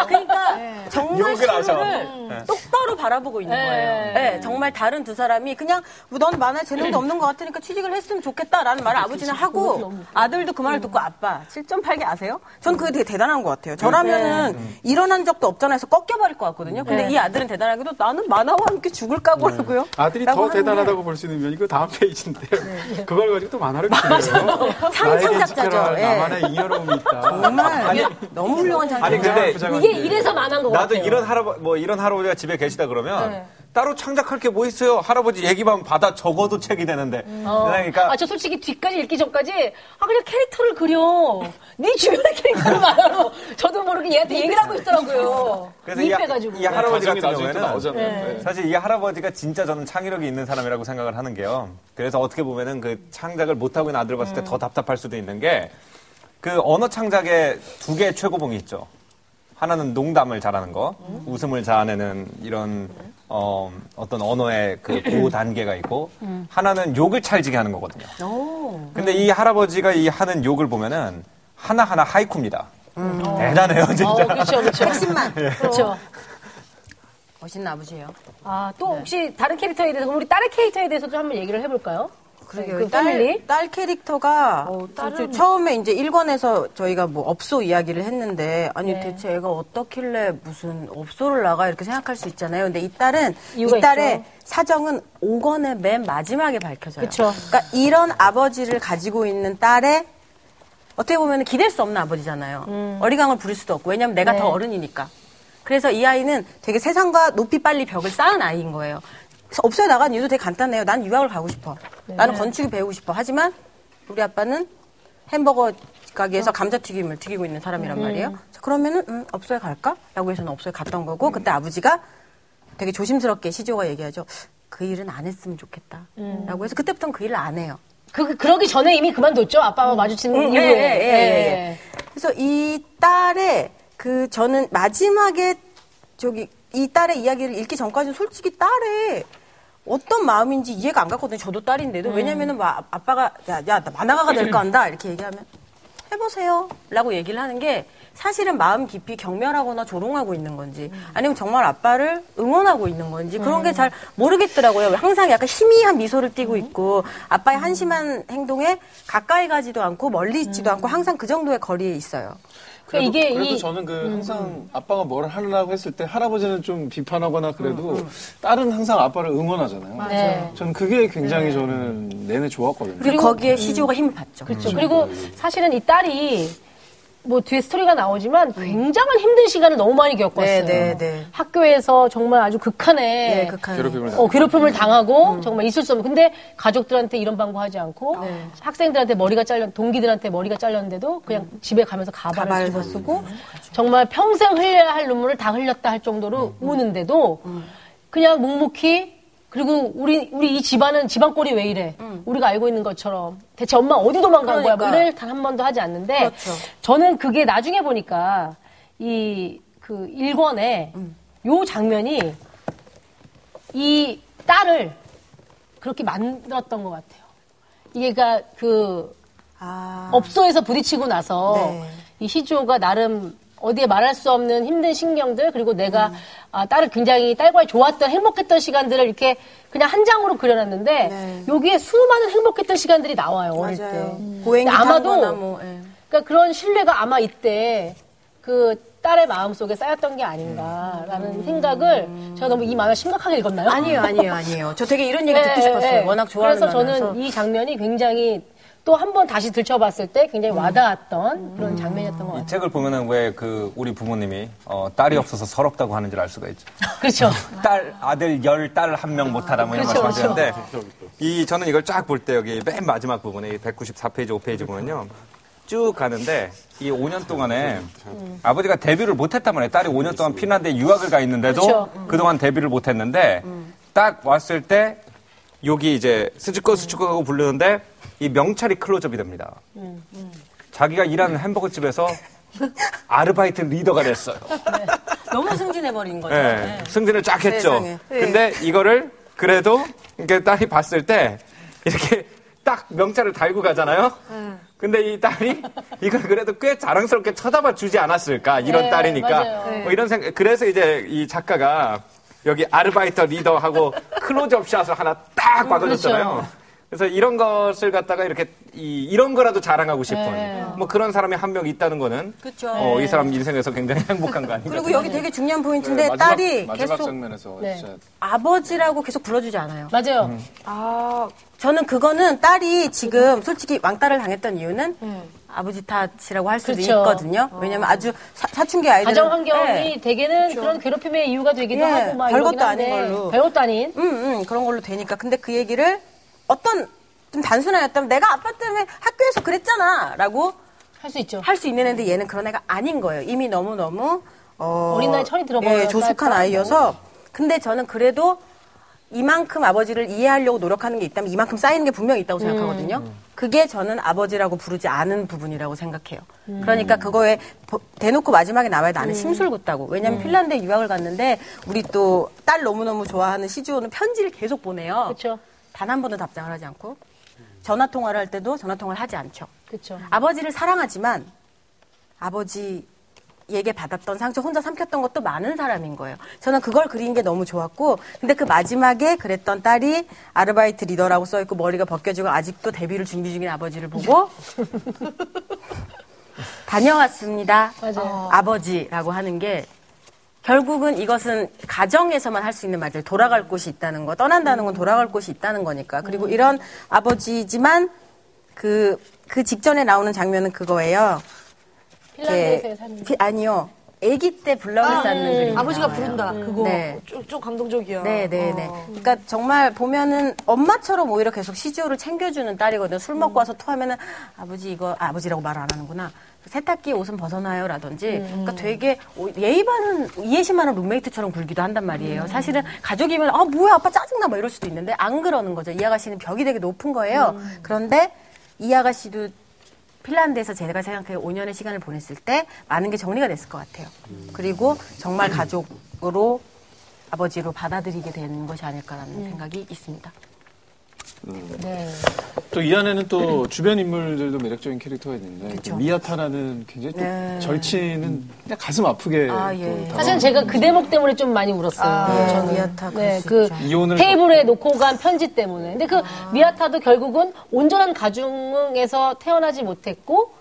S4: 그러니까 정말
S7: 욕을 하셔.
S4: 시루를 똑바로 바라보고 있는
S1: 네.
S4: 거예요. 네, 정말 다른 두 사람이 그냥 뭐넌 만화 재능도 없는 것 같으니까 취직을 했으면 좋겠다라는 말을 아버지는 하고 아들도 그 말을 듣고 아빠 7.8개 아세요? 전 그게 되게 대단한 것 같아요. 저라면은 일어난 적도 없잖아 해서 꺾여버릴 것 같거든요. 근데 이 아들은 대단하게도 나는 만화와 함께 죽을 각오라고요.
S8: 아들이 더 대단하다고 볼 수 있는 면 이거 다음 페이지인데요. 그걸 가지고 또 만화를 [LAUGHS] 그려요.
S4: 창작
S8: 나에게
S4: 예.
S8: 나만의 잉여로움이 있다. [LAUGHS]
S4: 정말 너무 훌륭한 장면.
S7: 아니, 근데
S1: 이게 이래서 만한 것
S7: 나도
S1: 같아요.
S7: 이런 할아버 뭐 이런 할아버지가 집에 계시다 그러면 따로 창작할 게 뭐 있어요? 할아버지 얘기만 받아 적어도 책이 되는데. 그러니까
S1: 아, 저 솔직히 뒤까지 읽기 전까지, 아, 그냥 캐릭터를 그려. 네 주변의 캐릭터를 말하러. 저도 모르게 얘한테 얘기를 하고 있더라고요.
S7: 그래서 이,
S1: 입해가지고.
S7: 이 할아버지 같은 경우에는
S8: 나오잖아요. 네.
S7: 사실 이 할아버지가 진짜 저는 창의력이 있는 사람이라고 생각을 하는 게요. 그래서 어떻게 보면은 그 창작을 못 하고 있는 아들 봤을 때 더 답답할 수도 있는 게 그 언어 창작에 두 개의 최고봉이 있죠. 하나는 농담을 잘하는 거, 웃음을 자아내는 이런 어, 어떤 언어의 그고 단계가 있고 하나는 욕을 찰지게 하는 거거든요. 근데 이 할아버지가 이 하는 욕을 보면은 하나 하나 하이쿠입니다. 대단해요, 진짜.
S1: 어, 그렇죠, 그렇죠.
S4: 핵심만.
S1: 그렇죠.
S4: 멋있는 아버지예요.
S1: 아, 또 혹시 다른 캐릭터에 대해서, 우리 딸의 캐릭터에 대해서도 한번 얘기를 해볼까요?
S4: 그러게요.
S1: 그
S4: 딸? 딸 캐릭터가 저- 처음에 이제 1권에서 저희가 뭐 업소 이야기를 했는데 아니
S1: 네.
S4: 대체 애가 어떻길래 무슨 업소를 나가 이렇게 생각할 수 있잖아요. 근데 이 딸은
S1: 이
S4: 딸의
S1: 있죠.
S4: 사정은 5권의 맨 마지막에 밝혀져요.
S1: 그쵸.
S4: 그러니까 이런 아버지를 가지고 있는 딸의 어떻게 보면 기댈 수 없는 아버지잖아요. 어리광을 부릴 수도 없고 왜냐면 내가
S1: 음. 네.
S4: 더 어른이니까. 그래서 이 아이는 되게 세상과 높이 빨리 벽을 쌓은 아이인 거예요. 업소에 나간 이유도 되게 간단해요. 난 유학을 가고 싶어. 나는 건축이 배우고 싶어. 하지만 우리 아빠는 햄버거 가게에서 감자튀김을 튀기고 있는 사람이란 말이에요. 자, 그러면은 음, 업소에 갈까? 라고 해서 는 업소에 갔던 거고 그때 아버지가 되게 조심스럽게 시조가 얘기하죠. 그 일은 안 했으면 좋겠다. 라고 해서 그때부터는 그 일을 안 해요.
S1: 그, 그러기 전에 이미 그만뒀죠? 아빠와 마주치는
S4: 음,
S1: 이후에.
S4: 예, 예, 예, 예. 그래서 이 딸의 그 저는 마지막에 저기 이 딸의 이야기를 읽기 전까지는 솔직히 딸의 어떤 마음인지 이해가 안 갔거든요. 저도 딸인데도 왜냐면은 막 아빠가 야 야 나 만화가가 될까 한다 이렇게 얘기하면 해보세요 라고 얘기를 하는 게 사실은 마음 깊이 경멸하거나 조롱하고 있는 건지 아니면 정말 아빠를 응원하고 있는 건지 그런 게 잘 모르겠더라고요. 항상 약간 희미한 미소를 띠고 있고 아빠의 한심한 행동에 가까이 가지도 않고 멀리 있지도 않고 항상 그 정도의 거리에 있어요.
S6: 그래도,
S1: 이게
S6: 그래도
S1: 이-
S6: 저는 그 항상 아빠가 뭘 하려고 했을 때 할아버지는 좀 비판하거나 그래도 딸은 항상 아빠를 응원하잖아요.
S1: 네.
S6: 저는 그게 굉장히 저는 내내 좋았거든요.
S4: 그리고 거기에 시조가 힘을 받죠.
S1: 그렇죠. 그리고 사실은 이 딸이 뭐 뒤에 스토리가 나오지만 굉장한 힘든 시간을 너무 많이 겪었어요.
S4: 네, 네, 네.
S1: 학교에서 정말 아주 극한의
S4: 네, 극한.
S8: 괴롭힘을
S1: 어, 괴롭힘을 당하고 정말 있을 수 없는. 근데 가족들한테 이런 방구하지 않고 학생들한테 머리가 잘렸, 동기들한테 머리가 잘렸는데도 그냥 집에 가면서 가발을
S4: 가발을
S1: 집어 쓰고 정말 평생 흘려야 할 눈물을 다 흘렸다 할 정도로 우는데도 그냥 묵묵히 그리고 우리 우리 이 집안은 집안 꼴이 왜 이래? 우리가 알고 있는 것처럼 대체 엄마 어디 도망간 거야? 뭐
S4: 그러니까.
S1: 이를 단 한 번도 하지 않는데
S4: 그렇죠.
S1: 저는 그게 나중에 보니까 이 그 일권의 요 장면이 이 딸을 그렇게 만들었던 것 같아요. 이게 그러니까 그
S4: 아,
S1: 업소에서 부딪히고 나서
S4: 네.
S1: 이 시조가 나름 어디에 말할 수 없는 힘든 신경들 그리고 내가 아, 딸을 굉장히 딸과의 좋았던 행복했던 시간들을 이렇게 그냥 한 장으로 그려놨는데
S4: 네.
S1: 여기에 수많은 행복했던 시간들이 나와요 어릴 때.
S4: 맞아요. 고행기
S1: 근데 아마도
S4: 타거나 뭐, 예.
S1: 그러니까 그런 신뢰가 아마 이때 그 딸의 마음 속에 쌓였던 게 아닌가라는 생각을 제가 너무 이 만화 심각하게 읽었나요?
S4: 아니에요, 아니에요, 아니에요. 저 되게 이런 얘기 [LAUGHS] 듣고
S1: 네,
S4: 싶었어요.
S1: 네.
S4: 워낙 좋아하는
S1: 그래서 저는
S4: 만화라서.
S1: 이 장면이 굉장히 또 한 번 다시 들춰봤을 때 굉장히 와닿았던 그런 장면이었던
S7: 것이
S1: 같아요.
S7: 책을 보면은 왜 그 우리 부모님이 어, 딸이 없어서 서럽다고 하는지를 알 수가 있죠. [LAUGHS]
S1: 그렇죠.
S7: 딸 아들 열 딸 한 명 못하다 뭐 이런
S1: 그렇죠,
S7: 말씀하시는데 이 저는 이걸 쫙 볼 때 여기 맨 마지막 부분에 194페이지 5페이지 보면요. 쭉 가는데 이 5년 동안에 아버지가 데뷔를 못했단 말이에요. 딸이 5년 동안 핀란드에 유학을 가 있는데도
S1: 그렇죠.
S7: 그동안 데뷔를 못했는데 딱 왔을 때 여기 이제 스즈코 스즈코 하고 부르는데 이 명찰이 클로즈업이 됩니다 자기가 일하는 햄버거 집에서 [LAUGHS] 아르바이트 리더가 됐어요.
S4: 너무 승진해버린 거죠.
S7: 네,
S4: 네.
S7: 승진을 쫙 했죠.
S4: 세상에. 네.
S7: 근데 이거를 그래도 이렇게 딸이 봤을 때 이렇게 딱 명찰을 달고 가잖아요. 근데 이 딸이 이걸 그래도 꽤 자랑스럽게 쳐다봐 주지 않았을까 이런
S1: 네,
S7: 딸이니까
S1: 맞아요.
S7: 뭐 이런 생각. 그래서 이제 이 작가가 여기 아르바이터 리더하고 클로즈업 샷을 하나 딱 박아줬잖아요.
S1: 그렇죠.
S7: 그래서 이런 것을 갖다가 이렇게 이, 이런 거라도 자랑하고 싶은
S1: 네.
S7: 뭐 그런 사람이 한 명 있다는 거는
S4: 그쵸.
S7: 어, 이 사람 인생에서 굉장히 [LAUGHS] 행복한 거 아닌가.
S4: 그리고 여기 되게 중요한 포인트인데
S6: 네, 마지막,
S4: 딸이
S6: 마지막
S4: 계속
S6: 장면에서
S1: 네.
S6: 진짜
S4: 아버지라고 계속 불러주지 않아요.
S1: 맞아요.
S7: 음.
S4: 아, 저는 그거는 딸이 지금 솔직히 왕따를 당했던 이유는 아버지 탓이라고 할 수도
S1: 그렇죠.
S4: 있거든요. 왜냐면 아주 사, 춘기 아이들은
S1: 가정 환경이
S4: 네.
S1: 대개는 그런 괴롭힘의 이유가 되기도
S4: 예,
S1: 하고 막
S4: 별것도 아닌 걸로.
S1: 별것도 아닌.
S4: 음, 음, 그런 걸로 되니까. 근데 그 얘기를 어떤 좀 단순하였다면 내가 아빠 때문에 학교에서 그랬잖아. 라고
S1: 할 수 있죠.
S4: 할 수 있는 애인데 얘는 그런 애가 아닌 거예요. 이미 너무너무 어,
S1: 어린 나이에 철이 들어버려서
S4: 예, 조숙한
S1: 딸
S4: 아이여서 근데 저는 그래도 이만큼 아버지를 이해하려고 노력하는 게 있다면 이만큼 쌓이는 게 분명히 있다고 생각하거든요. 그게 저는 아버지라고 부르지 않은 부분이라고 생각해요. 그러니까 그거에 보- 대놓고 마지막에 나와야 나는 심술궂다고. 왜냐면 핀란드에 유학을 갔는데 우리 또 딸 너무너무 좋아하는 시주호는 편지를 계속 보내요.
S1: 그렇죠.
S4: 단 한 번도 답장을 하지 않고 전화 통화를 할 때도 전화 통화를 하지 않죠.
S1: 그렇죠.
S4: 아버지를 사랑하지만 아버지에게 받았던 상처 혼자 삼켰던 것도 많은 사람인 거예요. 저는 그걸 그린 게 너무 좋았고, 근데 그 마지막에 그랬던 딸이 아르바이트 리더라고 써 있고 머리가 벗겨지고 아직도 데뷔를 준비 중인 아버지를 보고 [LAUGHS] 다녀왔습니다.
S1: 맞아요.
S4: 아버지라고 하는 게 결국은 이것은 가정에서만 할 수 있는 말들 돌아갈 곳이 있다는 거 떠난다는 건 돌아갈 곳이 있다는 거니까 그리고 이런 아버지지만 그, 그 직전에 나오는 장면은 그거예요.
S1: 핀란드에서의
S4: 예,
S1: 삶.
S4: 피- 아니요. 아기 때 블럭을 쌓는 그림.
S5: 아버지가 부른다. 그거
S4: 네.
S5: 좀, 좀 감동적이야.
S4: 네, 네, 네.
S5: 어.
S4: 그러니까 정말 보면은 엄마처럼 오히려 계속 시주를 챙겨주는 딸이거든요. 술 먹고 와서 토하면은 아버지 이거 아, 아버지라고 말 안 하는구나. 세탁기 옷은 벗어나요라든지. 그러니까 되게 오- 예의 바른 이해심 많은 룸메이트처럼 굴기도 한단 말이에요. 사실은 가족이면 아 뭐야 아빠 짜증나 막 이럴 수도 있는데 안 그러는 거죠. 이 아가씨는 벽이 되게 높은 거예요. 그런데 이 아가씨도 핀란드에서 제가 생각해 5년의 시간을 보냈을 때 많은 게 정리가 됐을 것 같아요. 그리고 정말 가족으로 아버지로 받아들이게 되는 것이 아닐까라는 생각이 있습니다.
S1: 네.
S6: 또이 안에는 또 주변 인물들도 매력적인 캐릭터가 있는데 그 미아타라는 굉장히 또
S4: 네.
S6: 절친은 그냥 가슴 아프게
S4: 아,
S6: 또
S4: 예.
S1: 사실은 제가 그 대목 때문에 좀 많이 울었어요.
S4: 네,
S1: 저는.
S4: 미아타
S1: 네,
S4: 수
S1: 그.
S6: 이혼을
S1: 테이블에 놓고 간 편지 때문에. 근데 그 미아타도 결국은 온전한 가정에서 태어나지 못했고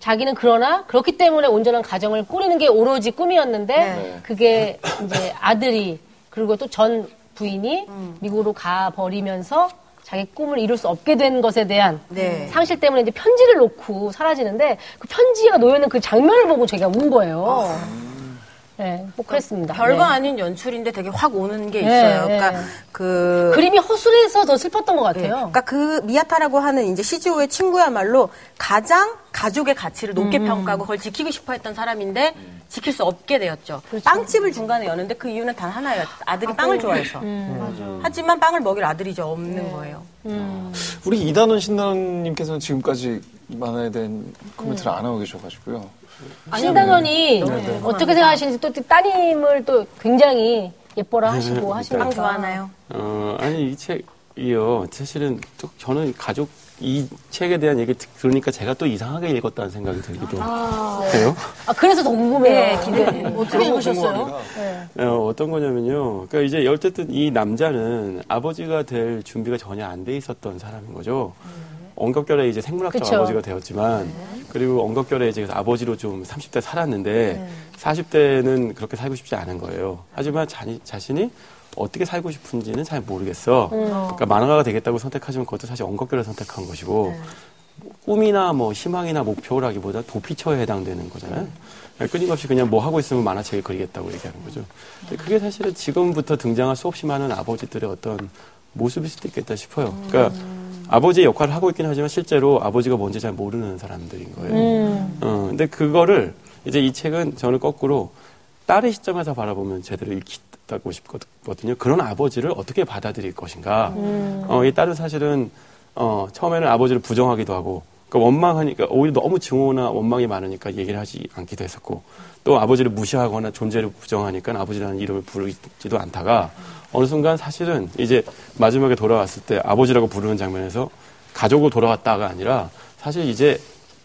S1: 자기는 그러나 그렇기 때문에 온전한 가정을 꾸리는 게 오로지 꿈이었는데
S4: 네.
S1: 그게 이제 아들이 그리고 또 전 부인이 미국으로 가 버리면서 자기 꿈을 이룰 수 없게 된 것에 대한
S4: 네.
S1: 상실 때문에 이제 편지를 놓고 사라지는데 그 편지가 놓여 있는 그 장면을 보고 제가 운 거예요. 네, 뭐 그랬습니다.
S4: 별거
S1: 네.
S4: 아닌 연출인데 되게 확 오는 게
S1: 네,
S4: 있어요.
S1: 네.
S4: 그러니까 그
S1: 그림이 허술해서 더 슬펐던 것 같아요.
S4: 그러니까 그 미아타라고 하는 이제 시즈오의 친구야말로 가장 가족의 가치를 높게
S1: 음.
S4: 평가하고 그걸 지키고 싶어 했던 사람인데 지킬 수 없게 되었죠.
S1: 그렇죠.
S4: 빵집을 중간에 여는데 그 이유는 단 하나예요. 아들이 빵을 좋아해서.
S1: 음.
S4: 하지만 빵을 먹일 아들이 죠. 없는 거예요.
S6: 우리 이단원 신나님께서는 지금까지 만화에 대한 코멘트를 안 하고 계셔가지고요.
S1: 신당원이 어떻게 생각하시는지 또 따님을 또 굉장히 예뻐라 하시고
S4: 빵
S1: 하시니까.
S4: 좋아하나요?
S8: 어, 아니 이 책이요. 사실은 또 저는 가족 이 책에 대한 얘기 듣- 들으니까 제가 또 이상하게 읽었다는 생각이 들기도 해요.
S1: 아, 그래서 더 궁금해요.
S4: 기대.
S5: 어떻게 읽으셨어요?
S8: 어, 어떤 거냐면요. 그러니까 이제 어쨌든 이 남자는 아버지가 될 준비가 전혀 안 돼 있었던 사람인 거죠. 엉겁결에 이제 생물학적
S1: 그쵸.
S8: 아버지가 되었지만 그리고 엉겁결에 이제 아버지로 좀 30대 살았는데 40대는 그렇게 살고 싶지 않은 거예요. 하지만 자니, 자신이 어떻게 살고 싶은지는 잘 모르겠어. 그러니까 만화가가 되겠다고 선택하지만 그것도 사실 엉겁결에 선택한 것이고 꿈이나 뭐 희망이나 목표라기보다 도피처에 해당되는 거잖아요. 그냥 끊임없이 그냥 뭐 하고 있으면 만화책을 그리겠다고 얘기하는 거죠. 근데 그게 사실은 지금부터 등장할 수 없이 많은 아버지들의 어떤 모습일 수도 있겠다 싶어요. 그러니까 아버지의 역할을 하고 있긴 하지만 실제로 아버지가 뭔지 잘 모르는 사람들인 거예요. 어, 근데 그거를 이제 이 책은 저는 거꾸로 딸의 시점에서 바라보면 제대로 읽히다고 싶거든요. 그런 아버지를 어떻게 받아들일 것인가. 어, 이 딸은 사실은 어, 처음에는 아버지를 부정하기도 하고, 그러니까 원망하니까 오히려 너무 증오나 원망이 많으니까 얘기를 하지 않기도 했었고, 또 아버지를 무시하거나 존재를 부정하니까 아버지라는 이름을 부르지도 않다가 어느 순간 사실은 이제 마지막에 돌아왔을 때 아버지라고 부르는 장면에서 가족으로 돌아왔다가 아니라 사실 이제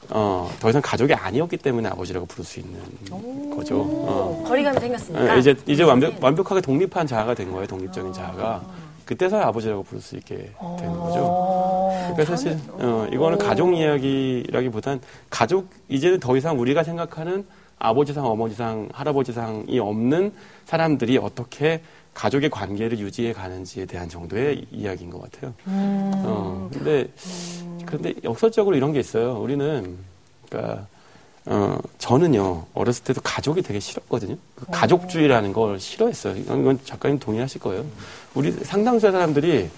S8: 어, 더 이상 가족이 아니었기 때문에 아버지라고 부를 수 있는 거죠. 어.
S4: 거리감이 생겼으니까.
S8: 예, 이제 이제 완벽, 완벽하게 독립한 자아가 된 거예요. 독립적인 자아가. 그때서야 아버지라고 부를 수 있게 되는 거죠. 그러니까 사실 어, 이거는 가족 이야기라기보단 가족 이제는 더 이상 우리가 생각하는 아버지상 어머니상 할아버지상이 없는 사람들이 어떻게 가족의 관계를 유지해 가는지에 대한 정도의 이야기인 것 같아요. 어, 근데 그런데 역설적으로 이런 게 있어요. 우리는 그러니까 어, 저는요, 어렸을 때도 가족이 되게 싫었거든요. 그 가족주의라는 걸 싫어했어요. 이건, 작가님 동의하실 거예요. 우리 상당수의 사람들이,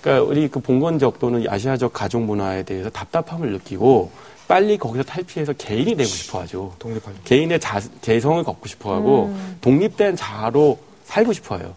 S8: 그러니까 우리 그 봉건적 또는 아시아적 가족 문화에 대해서 답답함을 느끼고 빨리 거기서 탈피해서 개인이 되고 싶어 하죠.
S7: 독립하려.
S8: 개인의 자, 개성을 걷고 싶어 하고 독립된 자아로 살고 싶어 해요.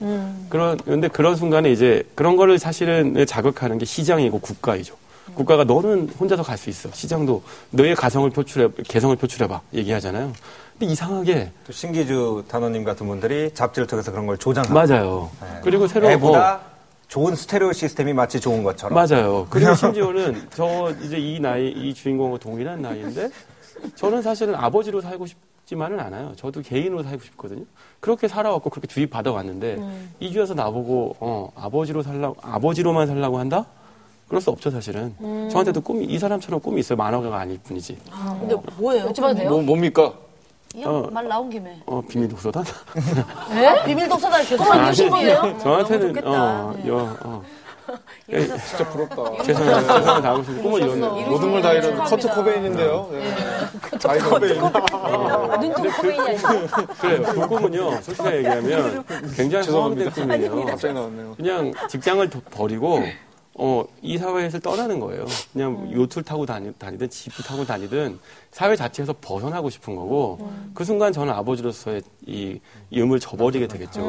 S8: 그런, 근데 그런 순간에 이제 그런 거를 사실은 자극하는 게 시장이고 국가이죠. 국가가 너는 혼자서 갈 수 있어. 시장도 너의 가성을 표출해, 개성을 표출해봐. 얘기하잖아요. 근데 이상하게.
S7: 또 신기주 단원님 같은 분들이 잡지를 통해서 그런 걸 조장하고
S8: 맞아요. 그리고 새로. 어,
S7: 애보다 좋은 스테레오 시스템이 마치 좋은 것처럼
S8: 맞아요. 그리고 심지어는 [LAUGHS] 저 이제 이 나이, 이 주인공과 동일한 나이인데 저는 사실은 아버지로 살고 싶 지만은 않아요. 저도 개인으로 살고 싶거든요. 그렇게 살아왔고 그렇게 주입 받아왔는데 이 주에서 나보고 어, 아버지로 살라고 아버지로만 살라고 한다? 그럴 수 없죠 사실은. 저한테도 꿈이 이 사람처럼 꿈이 있어요. 만화가가 아닐 뿐이지.
S5: 근데 뭐예요?
S1: 여쭤봐도 돼요?
S6: 뭐, 뭡니까?
S5: 이형 말 나온 김에.
S8: 어 비밀 독서단?
S5: 비밀 독서단 계속
S1: 이루신 거예요?
S8: 저한테는
S4: 좋겠다.
S8: 어, [LAUGHS] 여, 어.
S6: 진짜 부럽다.
S8: 최선을 최선을 다 하고 싶은 꿈을 이뤘네요.
S6: 모든 걸 다 이룬 커트 코베인인데요. 네. [LAUGHS] 아이돌 코베인.
S1: 눈뜨고 코베인이 아니고.
S8: 그래요. 그 꿈은요, 솔직하게 얘기하면 [LAUGHS] 굉장히 허황된 꿈이에요.
S6: 갑자기 나왔네요.
S8: 그냥 직장을 도- 버리고 어, 이 사회에서 떠나는 거예요. 그냥 요트를 타고 다니, 다니든 집을 타고 다니든 사회 자체에서 벗어나고 싶은 거고 그 순간 저는 아버지로서의 이, 이 의무를 저버리게 되겠죠.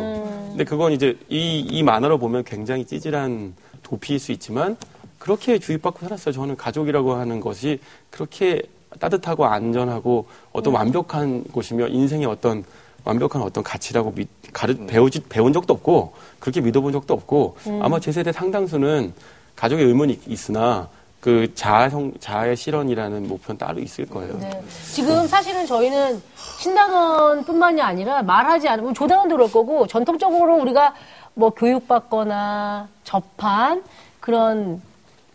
S8: 근데 그건 이제 이, 이 만화로 보면 굉장히 찌질한 도피일 수 있지만 그렇게 주입받고 살았어요. 저는 가족이라고 하는 것이 그렇게 따뜻하고 안전하고 어떤 완벽한 곳이며 인생의 어떤 완벽한 어떤 가치라고 믿, 가르, 배우지, 배운 적도 없고 그렇게 믿어본 적도 없고 아마 제 세대 상당수는 가족의 의문이 있- 있으나 그 자아성, 자아의 실현이라는 목표는 따로 있을 거예요.
S1: 네. 지금 사실은 저희는 신당원뿐만이 아니라 말하지 않으면 조당원도 그럴 거고 전통적으로 우리가 뭐 교육받거나 접한 그런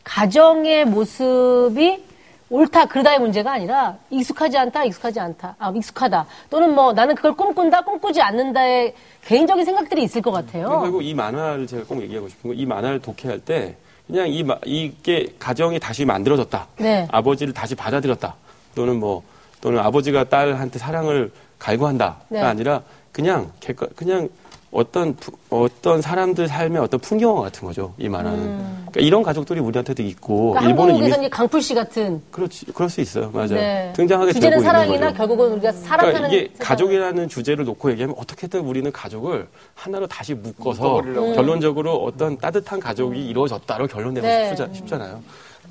S1: 가정의 모습이 옳다 그르다의 문제가 아니라 익숙하지 않다 익숙하지 않다 아 익숙하다 또는 뭐 나는 그걸 꿈꾼다 꿈꾸지 않는다의 개인적인 생각들이 있을 것 같아요.
S8: 그리고 이 만화를 제가 꼭 얘기하고 싶은 건이 만화를 독해할 때 그냥 이 마- 이게 가정이 다시 만들어졌다.
S1: 네.
S8: 아버지를 다시 받아들였다. 또는 뭐 또는 아버지가 딸한테 사랑을 갈구한다가
S1: 네.
S8: 아니라 그냥 그냥 어떤 부- 어떤 사람들 삶의 어떤 풍경화 같은 거죠. 이 만화는. 그러니까 이런 가족들이 우리한테도 있고
S1: 음. 그러니까
S8: 일본은 이미
S1: 한국에서는 강풀 씨 같은
S8: 그렇지 그럴 수 있어요. 맞아요.
S1: 네.
S8: 등장하게
S1: 주제는
S8: 되고
S1: 사랑이나
S8: 있는 거죠.
S1: 결국은 우리가 사랑하는
S8: 그러니까 이게
S1: 세상을-
S8: 가족이라는 주제를 놓고 얘기하면 어떻게든 우리는 가족을 하나로 다시 묶어서
S6: 묶어버리려고
S8: 결론적으로 어떤 따뜻한 가족이 이루어졌다로 결론 내고
S1: 네.
S8: 싶잖아요.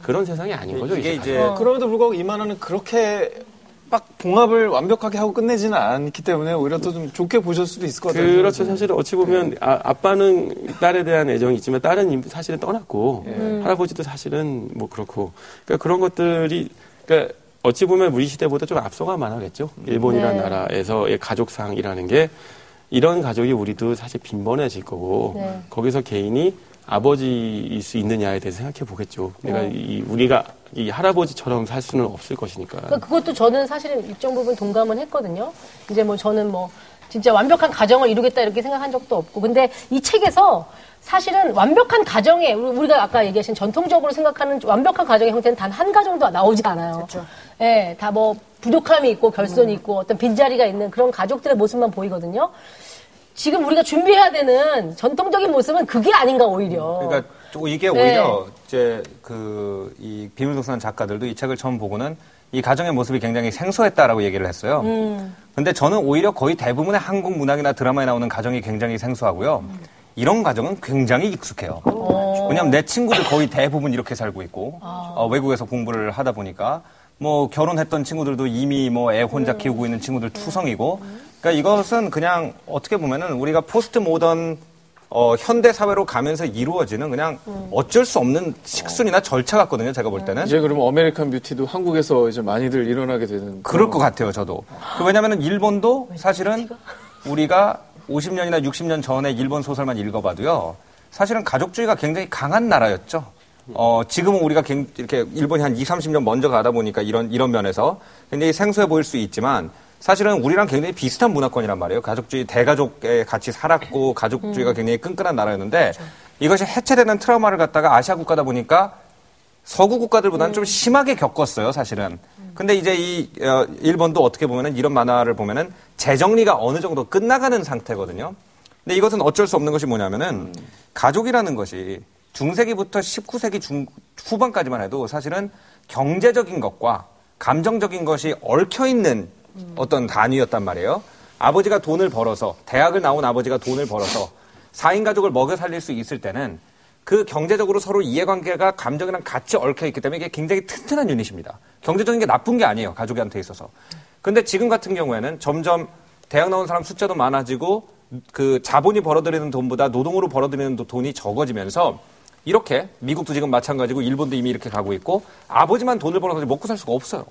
S8: 그런 세상이 아닌 거죠.
S7: 이게
S8: 이제
S7: 이제
S1: 어.
S6: 그럼에도 불구하고 이 만화는 그렇게 막 봉합을 완벽하게 하고 끝내지는 않기 때문에 오히려 또 좀 좋게 보실 수도 있을 것 같아요.
S8: 그렇죠. 사실 어찌 보면 아, 빠는 딸에 대한 애정이 있지만 딸은 사실은 떠났고 할아버지도 사실은 뭐 그렇고 그러니까 그런 것들이 그러니까 어찌 보면 우리 시대보다 좀 앞서가 많아겠죠. 일본이라는
S1: 네.
S8: 나라에서의 가족상이라는 게 이런 가족이 우리도 사실 빈번해질 거고
S1: 네.
S8: 거기서 개인이 아버지일 수 있느냐에 대해서 생각해 보겠죠. 내가 이, 우리가 이 할아버지처럼 살 수는 없을 것이니까.
S1: 그러니까 그것도 저는 사실은 일정 부분 동감은 했거든요. 이제 뭐 저는 뭐 진짜 완벽한 가정을 이루겠다 이렇게 생각한 적도 없고. 근데 이 책에서 사실은 완벽한 우리- 우리가 아까 얘기하신 전통적으로 생각하는 완벽한 가정의 형태는 단 한 가정도 나오지 않아요. 예, 다뭐 부족함이 있고 결손이 있고 어떤 빈자리가 있는 그런 가족들의 모습만 보이거든요. 지금 우리가 준비해야 되는 전통적인 모습은 그게 아닌가 오히려.
S7: 그러니까 또 이게
S1: 네.
S7: 오히려 이제 그 이 비밀동산 작가들도 이 책을 처음 보고는 이 가정의 모습이 굉장히 생소했다라고 얘기를 했어요.
S1: 음.
S7: 근데 저는 오히려 거의 대부분의 한국 문학이나 드라마에 나오는 가정이 굉장히 생소하고요. 이런 가정은 굉장히 익숙해요. 왜냐하면 내 친구들 거의 대부분 이렇게 살고 있고 어, 외국에서 공부를 하다 보니까 뭐 결혼했던 친구들도 이미 뭐 애 혼자 키우고 있는 친구들 투성이고 그러니까 이것은 그냥 어떻게 보면은 우리가 post modern 어, 현대 사회로 가면서 이루어지는 그냥 어쩔 수 없는 수순이나 절차 같거든요. 제가 볼 때는.
S6: 이제 그러면 American Beauty도 한국에서 이제 많이들 일어나게 되는
S7: 그럴 것 같아요, 저도. 그 왜냐면은 일본도 사실은 우리가 50년이나 60년 전에 일본 소설만 읽어봐도요. 사실은 가족주의가 굉장히 강한 나라였죠. 어, 지금은 우리가 굉- 이렇게 일본이 한 2, 30년 먼저 가다 보니까 이런, 이런 면에서 굉장히 생소해 보일 수 있지만 사실은 우리랑 굉장히 비슷한 문화권이란 말이에요. 가족주의, 대가족에 같이 살았고 가족주의가 굉장히 끈끈한 나라였는데 이것이 해체되는 트라우마를 갖다가 아시아 국가다 보니까 서구 국가들보다는 좀 심하게 겪었어요, 사실은. 근데 이제 이 어, 일본도 어떻게 보면은 이런 만화를 보면은 재정리가 어느 정도 끝나가는 상태거든요. 근데 이것은 어쩔 수 없는 것이 뭐냐면은 가족이라는 것이 중세기부터 19세기 중 후반까지만 해도 사실은 경제적인 것과 감정적인 것이 얽혀 있는 어떤 단위였단 말이에요. 아버지가 돈을 벌어서 대학을 나온 아버지가 돈을 벌어서 4인 가족을 먹여 살릴 수 있을 때는 그 경제적으로 서로 이해관계가 감정이랑 같이 얽혀 있기 때문에 이게 굉장히 튼튼한 유닛입니다. 경제적인 게 나쁜 게 아니에요. 가족한테 있어서. 근데 지금 같은 경우에는 점점 대학 나온 사람 숫자도 많아지고 그 자본이 벌어들이는 돈보다 노동으로 벌어들이는 돈이 적어지면서 이렇게 미국도 지금 마찬가지고 일본도 이미 이렇게 가고 있고 아버지만 돈을 벌어서 먹고 살 수가 없어요.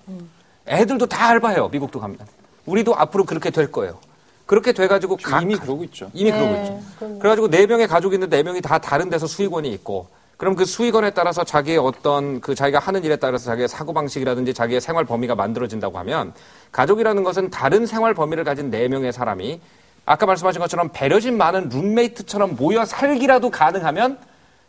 S7: 애들도 다 알바해요. 미국도 가면. 우리도 앞으로 그렇게 될 거예요. 그렇게 돼가지고 각
S6: 이미 그러고 있죠.
S7: 이미 그러고 있죠. 그래가지고 네 명의 가족이 있는데 네 명이 다 다른 데서 수익원이 있고 그럼 그 수익원에 따라서 자기의 어떤 그 자기가 하는 일에 따라서 자기의 사고 방식이라든지 자기의 생활 범위가 만들어진다고 하면 가족이라는 것은 다른 생활 범위를 가진 네 명의 사람이 아까 말씀하신 것처럼 배려심 많은 룸메이트처럼 모여 살기라도 가능하면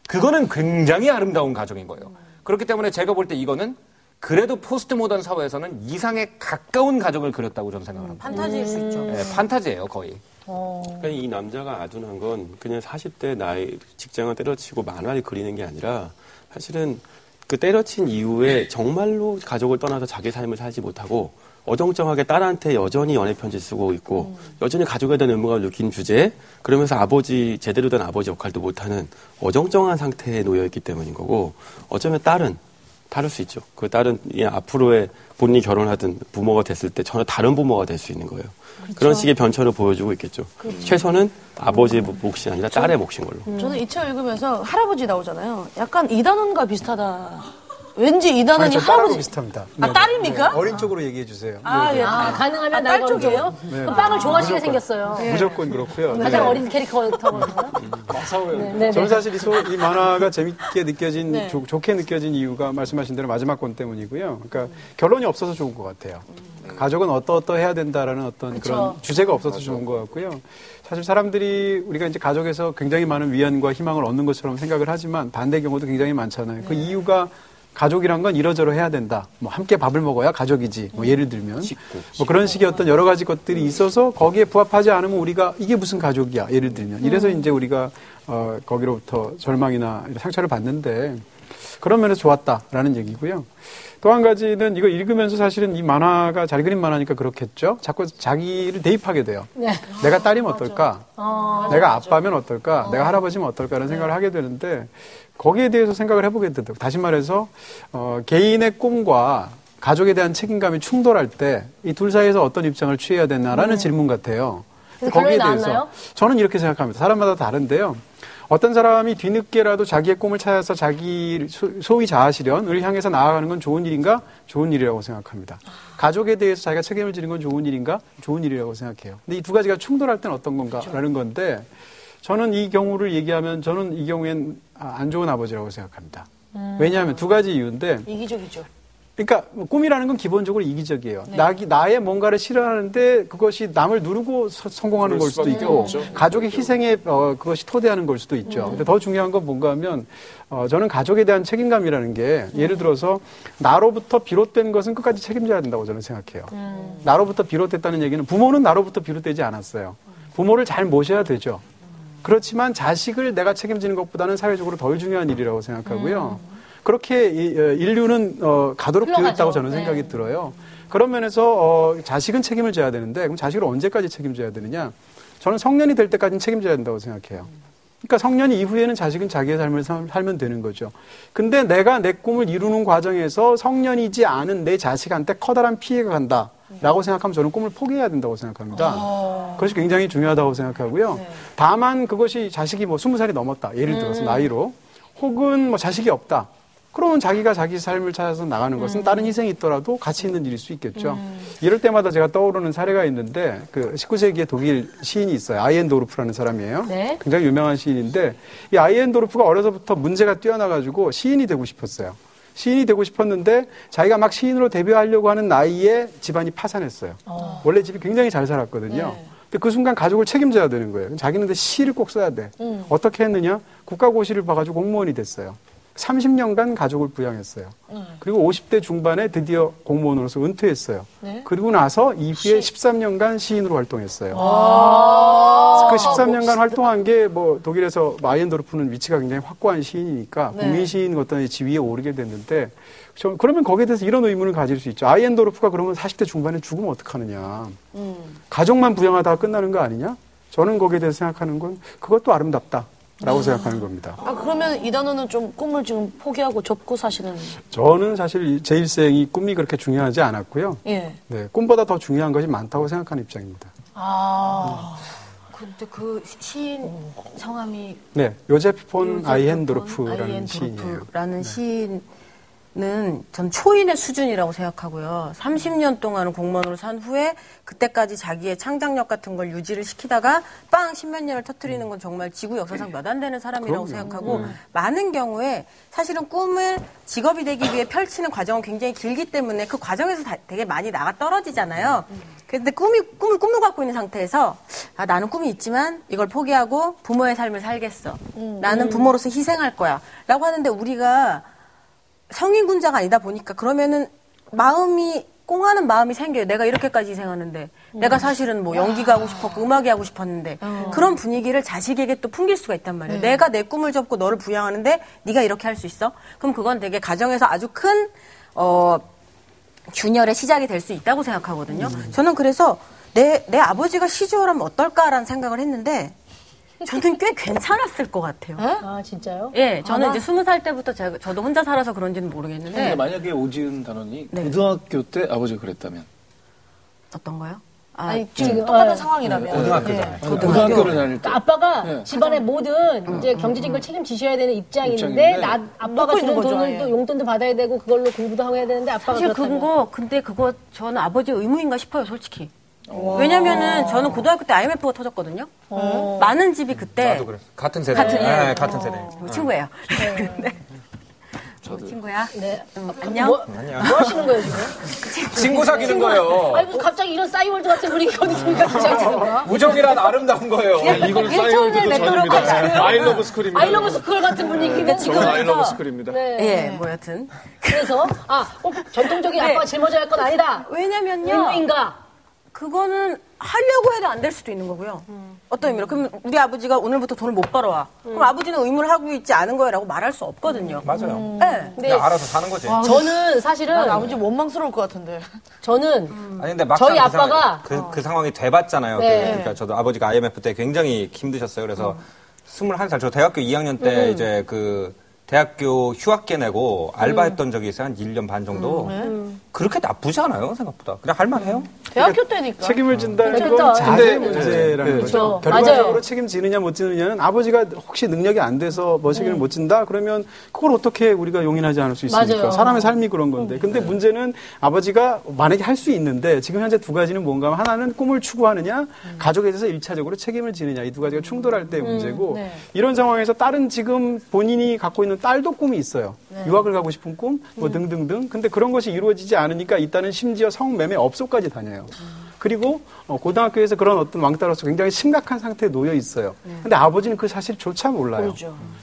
S7: 그거는 굉장히 아름다운 가정인 거예요. 그렇기 때문에 제가 볼 때 이거는 그래도 포스트 모던 사회에서는 이상에 가까운 가족을 그렸다고 저는 생각합니다.
S4: 판타지일 수 있죠.
S7: 네, 판타지예요 거의.
S8: 그러니까 이 남자가 아둔한 건 그냥 40대 나이 직장을 때려치고 만화를 그리는 게 아니라 사실은 그 때려친 이후에 정말로 가족을 떠나서 자기 삶을 살지 못하고 어정쩡하게 딸한테 여전히 연애 편지 쓰고 있고 여전히 가족에 대한 의무감을 느낀 주제에 그러면서 아버지 제대로 된 아버지 역할도 못하는 어정쩡한 상태에 놓여 있기 때문인 거고 어쩌면 딸은 다를 수 있죠. 그 딸은 이 앞으로의 본인이 결혼하든 부모가 됐을 때 전혀 다른 부모가 될 수 있는 거예요. 그런 식의 변천을 보여주고 있겠죠. 최소는 아버지의 몫이 아니라 딸의 몫인 걸로.
S5: 저는 이 책 읽으면서 할아버지 나오잖아요. 약간 이단원과 비슷하다. 왠지 이단원이 할아버지.
S9: 비슷합니다.
S5: 아, 딸입니까?
S9: 어린 쪽으로 얘기해 주세요.
S5: 아,
S9: 네,
S5: 예.
S9: 네.
S1: 아, 가능하면
S5: 아, 날딸
S1: 걸게요.
S9: 네.
S1: 그럼 빵을 좋아하시게 생겼어요.
S9: 무조건 그렇고요. 네.
S1: 가장 어린 캐릭터거든요.
S9: 마사오요.
S1: 네, 네.
S9: 저는 사실 이, 소, 이 만화가 재밌게 느껴진,
S5: 네.
S9: 좋- 좋게 느껴진 이유가 말씀하신 대로 마지막 권 때문이고요. 그러니까 결론이 없어서 좋은 것 같아요. 가족은 어떠어떠 해야 된다라는 어떤 그런 주제가 없어서 좋은 것 같고요. 사실 사람들이 우리가 이제 가족에서 굉장히 많은 위안과 희망을 얻는 것처럼 생각을 하지만 반대 경우도 굉장히 많잖아요. 그 이유가 가족이란 건 이러저러 해야 된다. 뭐 함께 밥을 먹어야 가족이지. 뭐 예를 들면 뭐 그런 식의 어떤 여러 가지 것들이 있어서 거기에 부합하지 않으면 우리가 이게 무슨 가족이야. 예를 들면 이래서 이제 우리가 어 거기로부터 절망이나 상처를 받는데 그런 면에서 좋았다라는 얘기고요. 또 한 가지는 이거 읽으면서 사실은 이 만화가 잘 그린 만화니까 그렇겠죠. 자꾸 자기를 대입하게 돼요.
S1: 네.
S9: 내가 딸이면 어떨까?
S1: 어,
S9: 내가 아빠면 어떨까? 내가 할아버지면 어떨까라는 생각을 하게 되는데 거기에 대해서 생각을 해보게 되더라고요. 다시 말해서 어, 개인의 꿈과 가족에 대한 책임감이 충돌할 때 이 둘 사이에서 어떤 입장을 취해야 되나라는 질문 같아요.
S1: 그래서 결론이 나왔나요?
S9: 저는 이렇게 생각합니다. 사람마다 다른데요. 어떤 사람이 뒤늦게라도 자기의 꿈을 찾아서 자기 소- 소위 자아 실현을 향해서 나아가는 건 좋은 일인가? 좋은 일이라고 생각합니다. 가족에 대해서 자기가 책임을 지는 건 좋은 일인가? 좋은 일이라고 생각해요. 근데 이 두 가지가 충돌할 때는 어떤 건가라는 건데 저는 이 경우를 얘기하면 저는 이 경우엔 아, 안 좋은 아버지라고 생각합니다. 왜냐하면 두 가지 이유인데
S5: 이기적이죠.
S9: 그러니까 뭐 꿈이라는 건 기본적으로 이기적이에요. 나기, 나의 뭔가를 실현하는데 그것이 남을 누르고 서- 성공하는 걸 수도 있고 가족의 희생에 어, 그것이 토대하는 걸 수도 있죠. 근데 더 중요한 건 뭔가 하면 어, 저는 가족에 대한 책임감이라는 게 예를 들어서 나로부터 비롯된 것은 끝까지 책임져야 된다고 저는 생각해요. 나로부터 비롯됐다는 얘기는 부모는 나로부터 비롯되지 않았어요. 부모를 잘 모셔야 되죠. 그렇지만 자식을 내가 책임지는 것보다는 사회적으로 덜 중요한 일이라고 생각하고요. 그렇게 이, 어, 인류는 어, 가도록 되어 있다고 저는 생각이 들어요. 그런 면에서 어, 자식은 책임을 져야 되는데 그럼 자식을 언제까지 책임져야 되느냐? 저는 성년이 될 때까지는 책임져야 된다고 생각해요. 그러니까 성년 이후에는 자식은 자기의 삶을 살- 살면 되는 거죠. 근데 내가 내 꿈을 이루는 과정에서 성년이지 않은 내 자식한테 커다란 피해가 간다. 라고 생각하면 저는 꿈을 포기해야 된다고 생각합니다. 그것이 굉장히 중요하다고 생각하고요. 다만 그것이 자식이 뭐 스무 살이 넘었다. 예를 들어서 나이로. 혹은 뭐 자식이 없다. 그러면 자기가 자기 삶을 찾아서 나가는 것은 다른 희생이 있더라도 가치 있는 일일 수 있겠죠. 이럴 때마다 제가 떠오르는 사례가 있는데 그 19세기의 독일 시인이 있어요. 아이엔도르프라는 사람이에요.
S1: 네.
S9: 굉장히 유명한 시인인데 이 아이엔도르프가 어려서부터 문제가 뛰어나가지고 시인이 되고 싶었어요. 시인이 되고 싶었는데 자기가 막 시인으로 데뷔하려고 하는 나이에 집안이 파산했어요. 원래 집이 굉장히 잘 살았거든요. 근데 그 순간 가족을 책임져야 되는 거예요. 자기는 근데 시를 꼭 써야 돼. 어떻게 했느냐? 국가고시를 봐가지고 공무원이 됐어요. 30년간 가족을 부양했어요. 그리고 50대 중반에 드디어 공무원으로서 은퇴했어요. 그리고 나서 이후에 13년간 시인으로 활동했어요. 그 13년간 활동한 게 뭐 독일에서 마이엔도르프는 위치가 굉장히 확고한 시인이니까 국민 시인 어떤 지위에 오르게 됐는데 저 그러면 거기에 대해서 이런 의문을 가질 수 있죠. 아이엔도르프가 그러면 40대 중반에 죽으면 어떡하느냐. 가족만 부양하다가 끝나는 거 아니냐? 저는 거기에 대해서 생각하는 건 그것도 아름답다. 라고 생각하는 겁니다.
S5: 아, 그러면 이단원은 좀 꿈을 지금 포기하고 접고 사시는.
S9: 저는 사실 제 일생이 꿈이 그렇게 중요하지 않았고요.
S5: 예.
S9: 네, 꿈보다 더 중요한 것이 많다고 생각하는 입장입니다.
S5: 아.
S4: 근데 그 시- 시인 성함이
S9: 네, 요제프 폰 아이헨도르프라는 시인이에요.
S4: 아이헨도르프라는 시인 은전 초인의 수준이라고 생각하고요. 30년 동안 공무원으로 산 후에 그때까지 자기의 창작력 같은 걸 유지를 시키다가 빵 십몇 년을 터트리는 건 정말 지구 역사상 몇 안 되는 사람이라고
S9: 그럼요.
S4: 생각하고
S9: 음.
S4: 많은 경우에 사실은 꿈을 직업이 되기 위해 펼치는 과정은 굉장히 길기 때문에 그 과정에서 다- 되게 많이 나가 떨어지잖아요. 근데 꿈이 꿈을 꿈을 갖고 있는 상태에서 아 나는 꿈이 있지만 이걸 포기하고 부모의 삶을 살겠어. 나는 부모로서 희생할 거야. 라고 하는데 우리가 성인군자가 아니다 보니까 그러면은 마음이 꽁하는 마음이 생겨요. 내가 이렇게까지 희생하는데 내가 사실은 뭐 연기가 하고 싶었고 음악이 하고 싶었는데 그런 분위기를 자식에게 또 풍길 수가 있단 말이에요. 내가 내 꿈을 접고 너를 부양하는데 네가 이렇게 할 수 있어? 그럼 그건 되게 가정에서 아주 큰 어, 균열의 시작이 될 수 있다고 생각하거든요. 저는 그래서 내, 내 아버지가 시주어라면 어떨까라는 생각을 했는데 저는 꽤 괜찮았을 것 같아요.
S1: 아, 진짜요?
S4: 예, 저는 이제 스무 살 때부터 제가, 저도 혼자 살아서 그런지는 모르겠는데
S6: 근데 만약에 오지은 단원이
S4: 네.
S6: 고등학교 때 아버지가 그랬다면
S4: 어떤가요? 아,
S5: 아니 지금 똑같은
S1: 아,
S5: 상황이라면.
S7: 고등학교잖아요.
S6: 아니, 고등학교를 다닐 때
S1: 아빠가
S6: 네.
S1: 집안의 모든 이제 경제적인 걸 책임지셔야 되는 입장인데
S6: 입장인데
S1: 나 아빠가 주는
S5: 거죠,
S1: 돈을. 또 용돈도 받아야 되고 그걸로 공부도 하고 해야 되는데 아빠가
S4: 사실 그거 근데 그거 저는 아버지 의무인가 싶어요, 솔직히. 왜냐면은 저는 고등학교 때 IMF가 터졌거든요. 많은 집이 그때
S7: 나도 그랬어. 같은 세대.
S4: 같은, 예.
S7: 네, 같은 세대.
S4: 뭐 친구예요. [LAUGHS] 근데 친구야.
S1: 네.
S4: 안녕.
S1: 뭐, 뭐 하시는 거예요 지금?
S7: 친구 사귀는 거예요.
S1: 아니 무슨 갑자기 이런 싸이월드 같은 분위기가 어디 있습니까 진짜 지금? [LAUGHS]
S7: 우정이란 아름다운 거예요.
S6: 이거는
S1: 일천년에
S6: 싸이월드도
S1: 맺도록
S6: 전입니다. 아이러브 스쿨입니다.
S1: 아이러브 스쿨 같은 분위기인데 지금
S6: 저는 아이러브 스쿨입니다.
S1: 네.
S4: 예, 뭐 여튼.
S1: 그래서 아, 꼭 전통적인
S4: 네.
S1: 아빠가 짊어져야 할 건 아니다.
S4: 왜냐면요.
S1: 의무인가?
S4: 그거는 하려고 해도 안 될 수도 있는 거고요. 어떤 의미로? 그럼 우리 아버지가 오늘부터 돈을 못 벌어와. 그럼 아버지는 의무를 하고 있지 않은 거예라고 말할 수 없거든요.
S7: 맞아요.
S4: 네.
S7: 그냥 알아서 사는 거지.
S1: 저는 사실은
S5: 난 아버지 원망스러울 것 같은데. [LAUGHS]
S1: 저는
S7: 아니 근데 막상
S1: 저희
S7: 그
S1: 아빠가-
S7: 그, 그 상황이 돼봤잖아요.
S1: 네.
S7: 그, 러니까 저도 아버지가 IMF 때 굉장히 힘드셨어요. 그래서 21살 저 대학교 2학년 때 이제 그 대학교 휴학계 내고 알바했던 적이 있어요. 한 1년 반 정도. 그렇게 나쁘지 않아요, 생각보다. 그냥 할만해요.
S5: 대학교 때니까.
S9: 책임을 진다는
S1: 그러니까.
S9: 건 자세의
S6: 근데-
S9: 문제라는
S6: 네,
S9: 거죠. 결과적으로
S1: 맞아요.
S9: 책임지느냐 못 지느냐는 아버지가 혹시 능력이 안 돼서 뭐 책임을 못 진다 그러면 그걸 어떻게 우리가 용인하지 않을 수 있습니까?
S1: 맞아요.
S9: 사람의 삶이 그런 건데. 근데 문제는 아버지가 만약에 할 수 있는데 지금 현재 두 가지는 뭔가 하면 하나는 꿈을 추구하느냐 가족에 대해서 일차적으로 책임을 지느냐 이 두 가지가 충돌할 때의 문제고 이런 상황에서 딸은 지금 본인이 갖고 있는 딸도 꿈이 있어요. 유학을 가고 싶은 꿈, 뭐 등등등. 근데 그런 것이 이루어지지 않 으니까 일단은 심지어 성매매 업소까지 다녀요. 그리고 어, 고등학교에서 그런 어떤 왕따로서 굉장히 심각한 상태에 놓여 있어요. 근데 아버지는 그 사실조차 몰라요.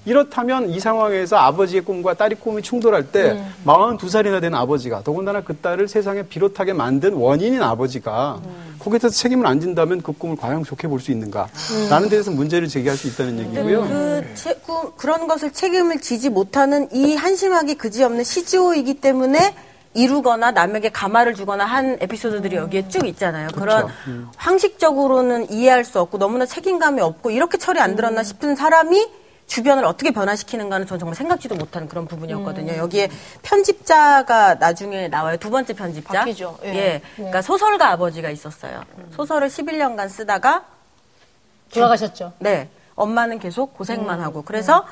S9: 이렇다면 이 상황에서 아버지의 꿈과 딸의 꿈이 충돌할 때 42살이나 된 아버지가 더군다나 그 딸을 세상에 비롯하게 만든 원인인 아버지가 거기에 대해서 책임을 안 진다면 그 꿈을 과연 좋게 볼 수 있는가? 라는 데에서 문제를 제기할 수 있다는 얘기고요.
S4: 그, 체- 그, 그런 것을 책임을 지지 못하는 이 한심하기 그지없는 시지오이기 때문에 이루거나 남에게 가마를 주거나 한 에피소드들이 여기에 쭉 있잖아요. 그런 황식적으로는 이해할 수 없고 너무나 책임감이 없고 이렇게 철이 안 들었나 싶은 사람이 주변을 어떻게 변화시키는가는 저는 정말 생각지도 못하는 그런 부분이었거든요. 여기에 편집자가 나중에 나와요. 두 번째 편집자.
S5: 바뀌죠. 예.
S4: 예. 그러니까 소설가 아버지가 있었어요. 소설을 11년간 쓰다가
S1: 돌아가셨죠.
S4: 네. 엄마는 계속 고생만 하고. 그래서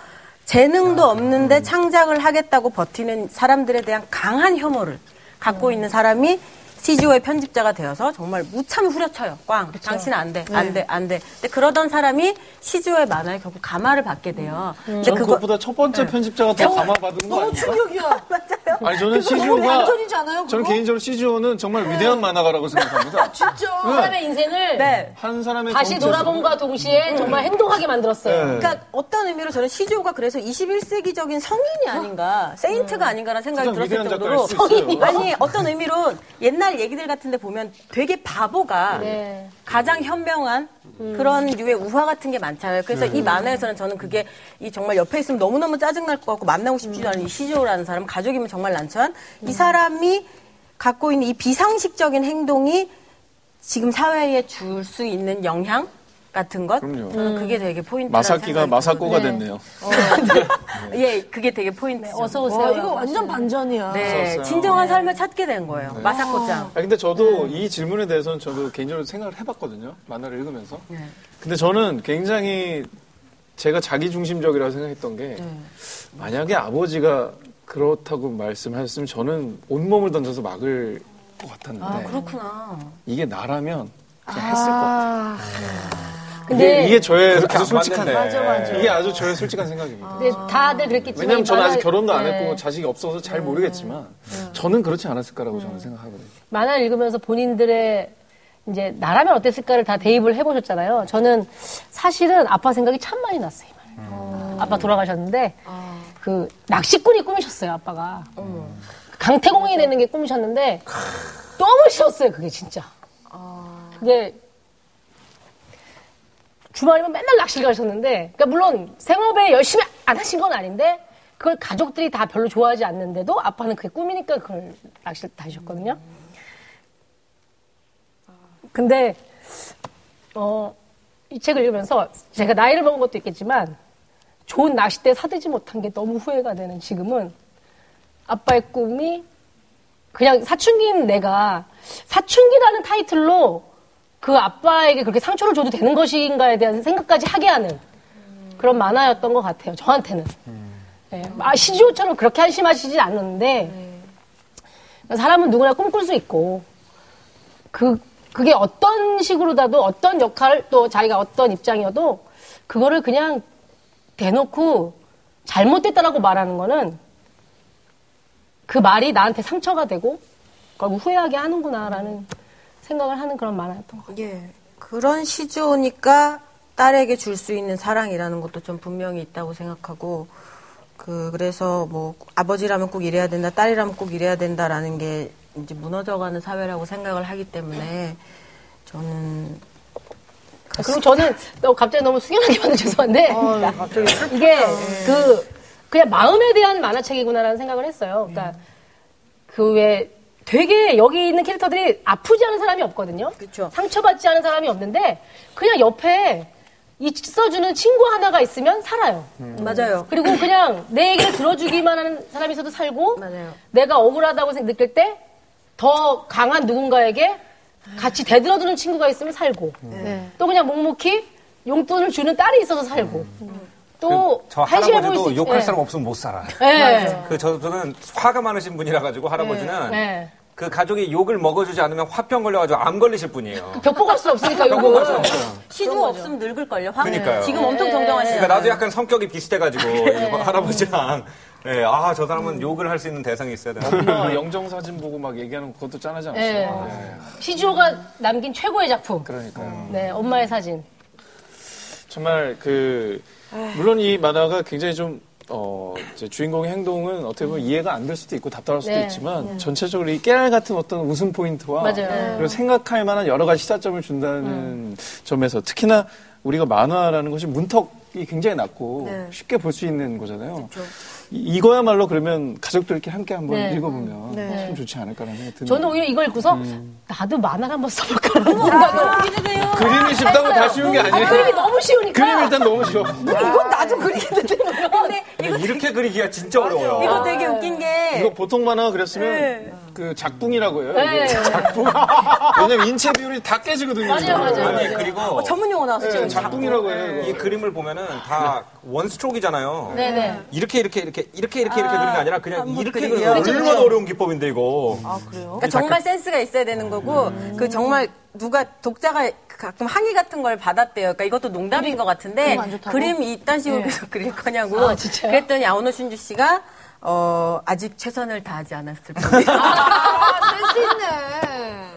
S4: 재능도 없는데 창작을 하겠다고 버티는 사람들에 대한 강한 혐오를 갖고 있는 사람이 CGO의 편집자가 되어서 정말 무참히 후려쳐요. 꽝. 당신은 안 돼. 안 돼. 안 돼. 근데 그러던 사람이 CGO의 만화에 결국 가마를 받게 돼요. 근데
S6: 전
S4: 그거
S6: 그것보다 첫 번째 편집자가 더 감화받은 거
S5: 너무
S6: 아닙니까?
S5: 충격이야. [LAUGHS]
S6: 아니 저는
S5: 너무
S6: CGO가
S5: 않아요?
S6: 저는? 개인적으로 CGO는 정말 위대한 만화가라고 생각합니다.
S5: 진짜.
S1: 사람의 인생을
S4: 네.
S6: 한 사람의
S1: 다시 돌아봄과 동시에 정말 행동하게 만들었어요.
S6: 네.
S4: 그러니까 어떤 의미로 저는 시조가 그래서 21세기적인 성인이 아닌가, 세인트가 아닌가라는 생각이 들었을 정도로
S6: 있어요.
S4: 아니 어떤 의미로 옛날 얘기들 같은데 보면 되게 바보가
S1: 네.
S4: 가장 현명한 그런 류의 우화 같은 게 많잖아요. 그래서 이 만화에서는 저는 그게 이 정말 옆에 있으면 너무너무 짜증날 것 같고 만나고 싶지도 않은 이 시조라는 사람 가족이면 정말 난처한 이 사람이 갖고 있는 이 비상식적인 행동이 지금 사회에 줄 수 있는 영향 같은 것
S6: 그럼요.
S4: 저는 그게 되게 포인트
S6: 마사키가 마사코가 됐네요.
S4: 예, 그게 되게 포인트.
S1: 어서
S5: 와,
S1: 오세요.
S5: 이거 완전 반전이야.
S4: 네. 진정한 삶을 찾게 된 거예요. 마사코짱.
S6: 아 근데 저도 이 질문에 대해서는 저도 개인적으로 생각을 해봤거든요. 만화를 읽으면서. 근데 저는 굉장히 제가 자기 중심적이라고 생각했던 게 만약에 아버지가 그렇다고 말씀하셨으면 저는 온몸을 던져서 막을 것 같았는데
S4: 아, 그렇구나.
S6: 이게 나라면 그냥 했을 것 같아요.
S1: 근데
S6: 이게, 이게 저의
S7: 그렇게
S6: 아주
S7: 안
S6: 솔직한.
S7: 맞아, 맞아.
S6: 이게 아주 저의 솔직한 생각입니다.
S1: 근데 다들 그랬겠지만
S6: 왜냐면 저는 아직
S1: 만화-
S6: 결혼도 안
S1: 네.
S6: 했고 자식이 없어서 잘 모르겠지만 저는 그렇지 않았을 거라고 저는 생각하거든요.
S1: 만화 를 읽으면서 본인들의 이제 나라면 어땠을까를 다 대입을 해보셨잖아요. 저는 사실은 아빠 생각이 참 많이 났어요. 이 말을. 아빠 돌아가셨는데 그 낚시꾼이 꿈이셨어요, 아빠가. 강태공이 되는 게 꿈이셨는데 너무 싫었어요, 그게 진짜. 그게 주말이면 맨날 낚시를 가셨는데, 그러니까 물론 생업에 열심히 안 하신 건 아닌데, 그걸 가족들이 다 별로 좋아하지 않는데도 아빠는 그게 꿈이니까 그걸 낚시를 다니셨거든요. 근데, 어, 이 책을 읽으면서 제가 나이를 먹은 것도 있겠지만, 좋은 낚싯대 사들지 못한 게 너무 후회가 되는 지금은 아빠의 꿈이 그냥 사춘기인 내가 사춘기라는 타이틀로 그 아빠에게 그렇게 상처를 줘도 되는 것인가에 대한 생각까지 하게 하는 그런 만화였던 것 같아요. 저한테는. 네. 아, 시지오처럼 그렇게 한심하시진 않는데 사람은 누구나 꿈꿀 수 있고 그 그게 어떤 식으로라도 어떤 역할 또 자기가 어떤 입장이어도 그거를 그냥 대놓고 잘못됐다라고 말하는 거는 그 말이 나한테 상처가 되고 결국 후회하게 하는구나라는 생각을 하는 그런 만화였던 것 같아요.
S4: 예. 그런 시조니까 딸에게 줄 수 있는 사랑이라는 것도 좀 분명히 있다고 생각하고 그 그래서 뭐 아버지라면 꼭 이래야 된다, 딸이라면 꼭 이래야 된다라는 게 이제 무너져가는 사회라고 생각을 하기 때문에 저는
S1: 그리고 저는 너 갑자기 너무 숙연하게 [LAUGHS] 말해 죄송한데 [LAUGHS] 이게 그 그냥 마음에 대한 만화책이구나라는 생각을 했어요. 그러니까 그왜 되게 여기 있는 캐릭터들이 아프지 않은 사람이 없거든요.
S4: 그쵸.
S1: 상처받지 않은 사람이 없는데 그냥 옆에 있어주는 친구 하나가 있으면 살아요.
S4: 맞아요.
S1: 그리고 그냥 내 얘기를 들어주기만 하는 사람이 있어도 살고
S4: 맞아요.
S1: 내가 억울하다고 생- 느낄 때 더 강한 누군가에게 같이 대들어주는 친구가 있으면 살고
S5: 네.
S1: 또 그냥 묵묵히 용돈을 주는 딸이 있어서 살고
S7: 또저
S1: 한심해 보일 수
S7: 할아버지도
S1: 있-
S7: 욕할
S1: 예.
S7: 사람 없으면 못 살아.
S1: 예.
S7: 그 저, 저는 화가 많으신 분이라 가지고 할아버지는
S1: 네.
S7: 그 가족이 욕을 먹어주지 않으면 화병 걸려가지고 암 걸리실 분이에요.
S1: 벽보갈 수 없으니까
S7: 벽보갈 수
S1: 요거
S7: 없어요.
S4: 시조 없으면 늙을걸요. 확.
S7: 그러니까요.
S4: 지금 엄청 정정하시잖아요.
S7: 그러니까 나도 약간 성격이 비슷해가지고 이 할아버지랑 예, 아, 저 사람은 욕을 할 수 있는 대상이 있어야 되나.
S6: 엄마 영정 사진 보고 막 얘기하는 그것도 짠하지 않았어요.
S1: 예.
S6: 네.
S1: 시조가 남긴 최고의 작품.
S6: 그러니까요.
S1: 네, 엄마의 사진.
S6: 정말 그 물론 이 만화가 굉장히 좀 어, 이제 주인공의 행동은 어떻게 보면 이해가 안 될 수도 있고 답답할 수도
S1: 네.
S6: 있지만 전체적으로 이 깨알 같은 어떤 웃음 포인트와
S1: 맞아요.
S6: 그리고 생각할 만한 여러 가지 시사점을 준다는 점에서 특히나 우리가 만화라는 것이 문턱이 굉장히 낮고
S4: 네.
S6: 쉽게 볼 수 있는 거잖아요. 이- 이거야말로 그러면 가족들끼리 함께 한번
S1: 네.
S6: 읽어보면
S5: 네.
S6: 참 좋지 않을까라는 생각이 드는
S1: 저는 오히려 이걸 읽고서 나도 만화를 한번 써볼까라는 생각을.
S6: 그림이 쉽다고 다 쉬운 게 아니에요.
S1: 그림이 너무 쉬우니까.
S6: 그림 일단 너무 쉬워.
S1: 이건 나도 그리겠는데.
S4: 근데
S7: 근데 이렇게 그리기가 진짜 어려워요.
S4: 이거 되게 웃긴 게
S6: 이거 보통 만화 그렸으면 그 작붕이라고 해요.
S1: 네.
S6: 작붕. [LAUGHS] 왜냐면 인체 비율이 다 깨지거든요.
S1: 맞아요,
S6: 이거.
S1: 맞아요.
S7: 아니, 그리고
S4: 어, 전문 용어 나왔어
S6: 네. 작붕이라고 해요.
S7: 이
S6: 이거.
S7: 그림을 보면은 다 원스트로크잖아요.
S1: 네네.
S7: 이렇게 이렇게 이렇게 이렇게 이렇게 이렇게 그리는 게 아니라 그냥 이렇게 그리는. 게 얼마나 어려운 기법인데 이거.
S4: 그러니까 정말 센스가 있어야 되는 거고 그 정말 누가 독자가 가끔 항의 같은 걸 받았대요. 그러니까 이것도 농담인 것 같은데
S5: 그림 안 좋다고?
S4: 그림 이딴 식으로 계속 그릴 거냐고.
S1: 아, 진짜요?
S4: 그랬더니 아오노 슌주 씨가 어, 아직 최선을 다하지 않았을 뿐이다. [LAUGHS]
S5: 아, 센스 있네.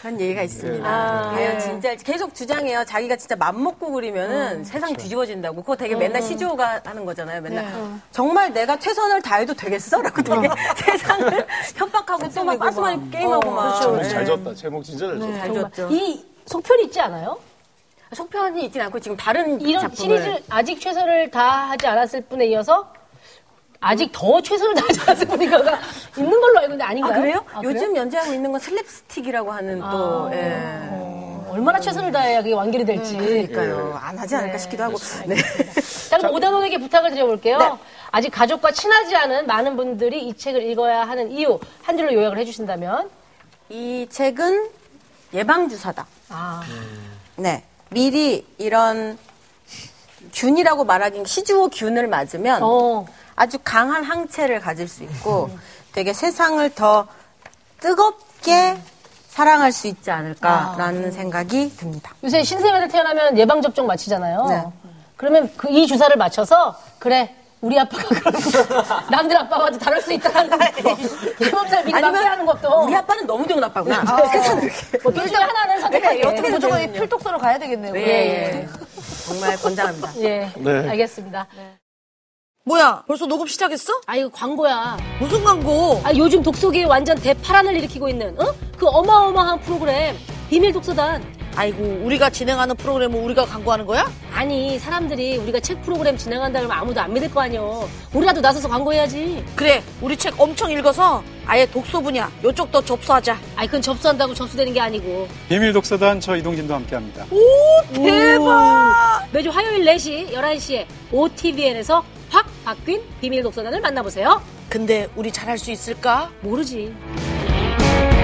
S4: 그런 얘기가 있습니다. 과연 진짜 계속 주장해요. 자기가 진짜 맘 먹고 그리면은 세상 뒤집어진다고. 그거 되게 맨날 시조가 하는 거잖아요. 맨날 정말 내가 최선을 다해도 되겠어?라고 되게 [LAUGHS] 세상을 협박하고 또 막 빠스만 게임하고 막.
S6: 제목 잘 졌다. 제목 진짜 잘 졌다.
S4: 잘 졌죠.
S1: 이 속편이 있지 않아요?
S4: 속편이 있진 않고 지금 다른
S1: 이런
S4: 작품을
S1: 시리즈 아직 최선을 다하지 않았을 뿐에 이어서 아직 더 최선을 다하지 않았을 뿐인가가 있는 걸로 알고 있는데 아닌가요?
S4: 아 그래요?
S1: 아, 그래요?
S4: 요즘 연재하고 있는 건 슬랩스틱이라고 하는 또 예.
S1: 어, 얼마나 최선을 다해야 그게 완결이 될지.
S4: 그러니까요. 안 하지 않을까 싶기도 하고. 네.
S1: 자, 그럼 오단원에게 부탁을 드려볼게요. 아직 가족과 친하지 않은 많은 분들이 이 책을 읽어야 하는 이유 한 줄로 요약을 해주신다면
S4: 이 책은 예방주사다.
S1: 아,
S4: 네. 미리 이런 균이라고 말하긴 시주어 균을 맞으면
S1: 어,
S4: 아주 강한 항체를 가질 수 있고 되게 세상을 더 뜨겁게 사랑할 수 있지 않을까라는 생각이 듭니다.
S1: 요새 신생아들 태어나면 예방 접종 마치잖아요.
S4: 네.
S1: 그러면 그 이 주사를 맞춰서 그래. 우리 아빠가 그런 거 [LAUGHS] 남들 아빠와도 다를 수 있다는 [LAUGHS] 거. 미리 맞게 하는 것도.
S4: 우리 아빠는 너무 좋은 아빠구나. 세상을 이렇게.
S1: 뭐둘 중에 하나는 선택하게.
S5: 어떻게 무조건 이 필독서로 가야 되겠네요.
S4: 예, 예. [LAUGHS] 정말 권장합니다.
S1: 예,
S6: 네.
S1: 알겠습니다.
S5: 뭐야? 벌써 녹음 시작했어?
S1: 아 이거 광고야.
S5: 무슨 광고?
S1: 아 요즘 독서계에 완전 대파란을 일으키고 있는 어? 그 어마어마한 프로그램 비밀 독서단.
S5: 아이고, 우리가 진행하는 프로그램을 우리가 광고하는 거야?
S1: 아니 사람들이 우리가 책 프로그램 진행한다 그러면 아무도 안 믿을 거 아니여. 우리라도 나서서 광고해야지.
S5: 그래, 우리 책 엄청 읽어서 아예 독서 분야 요쪽도 접수하자.
S1: 아이 그건 접수한다고 접수되는 게 아니고.
S9: 비밀 독서단 저 이동진도 함께 합니다.
S5: 대박!
S1: 매주 화요일 4시, 11시에 OTVN에서 확 바뀐 비밀 독서단을 만나보세요.
S5: 근데 우리 잘할 수 있을까?
S1: 모르지.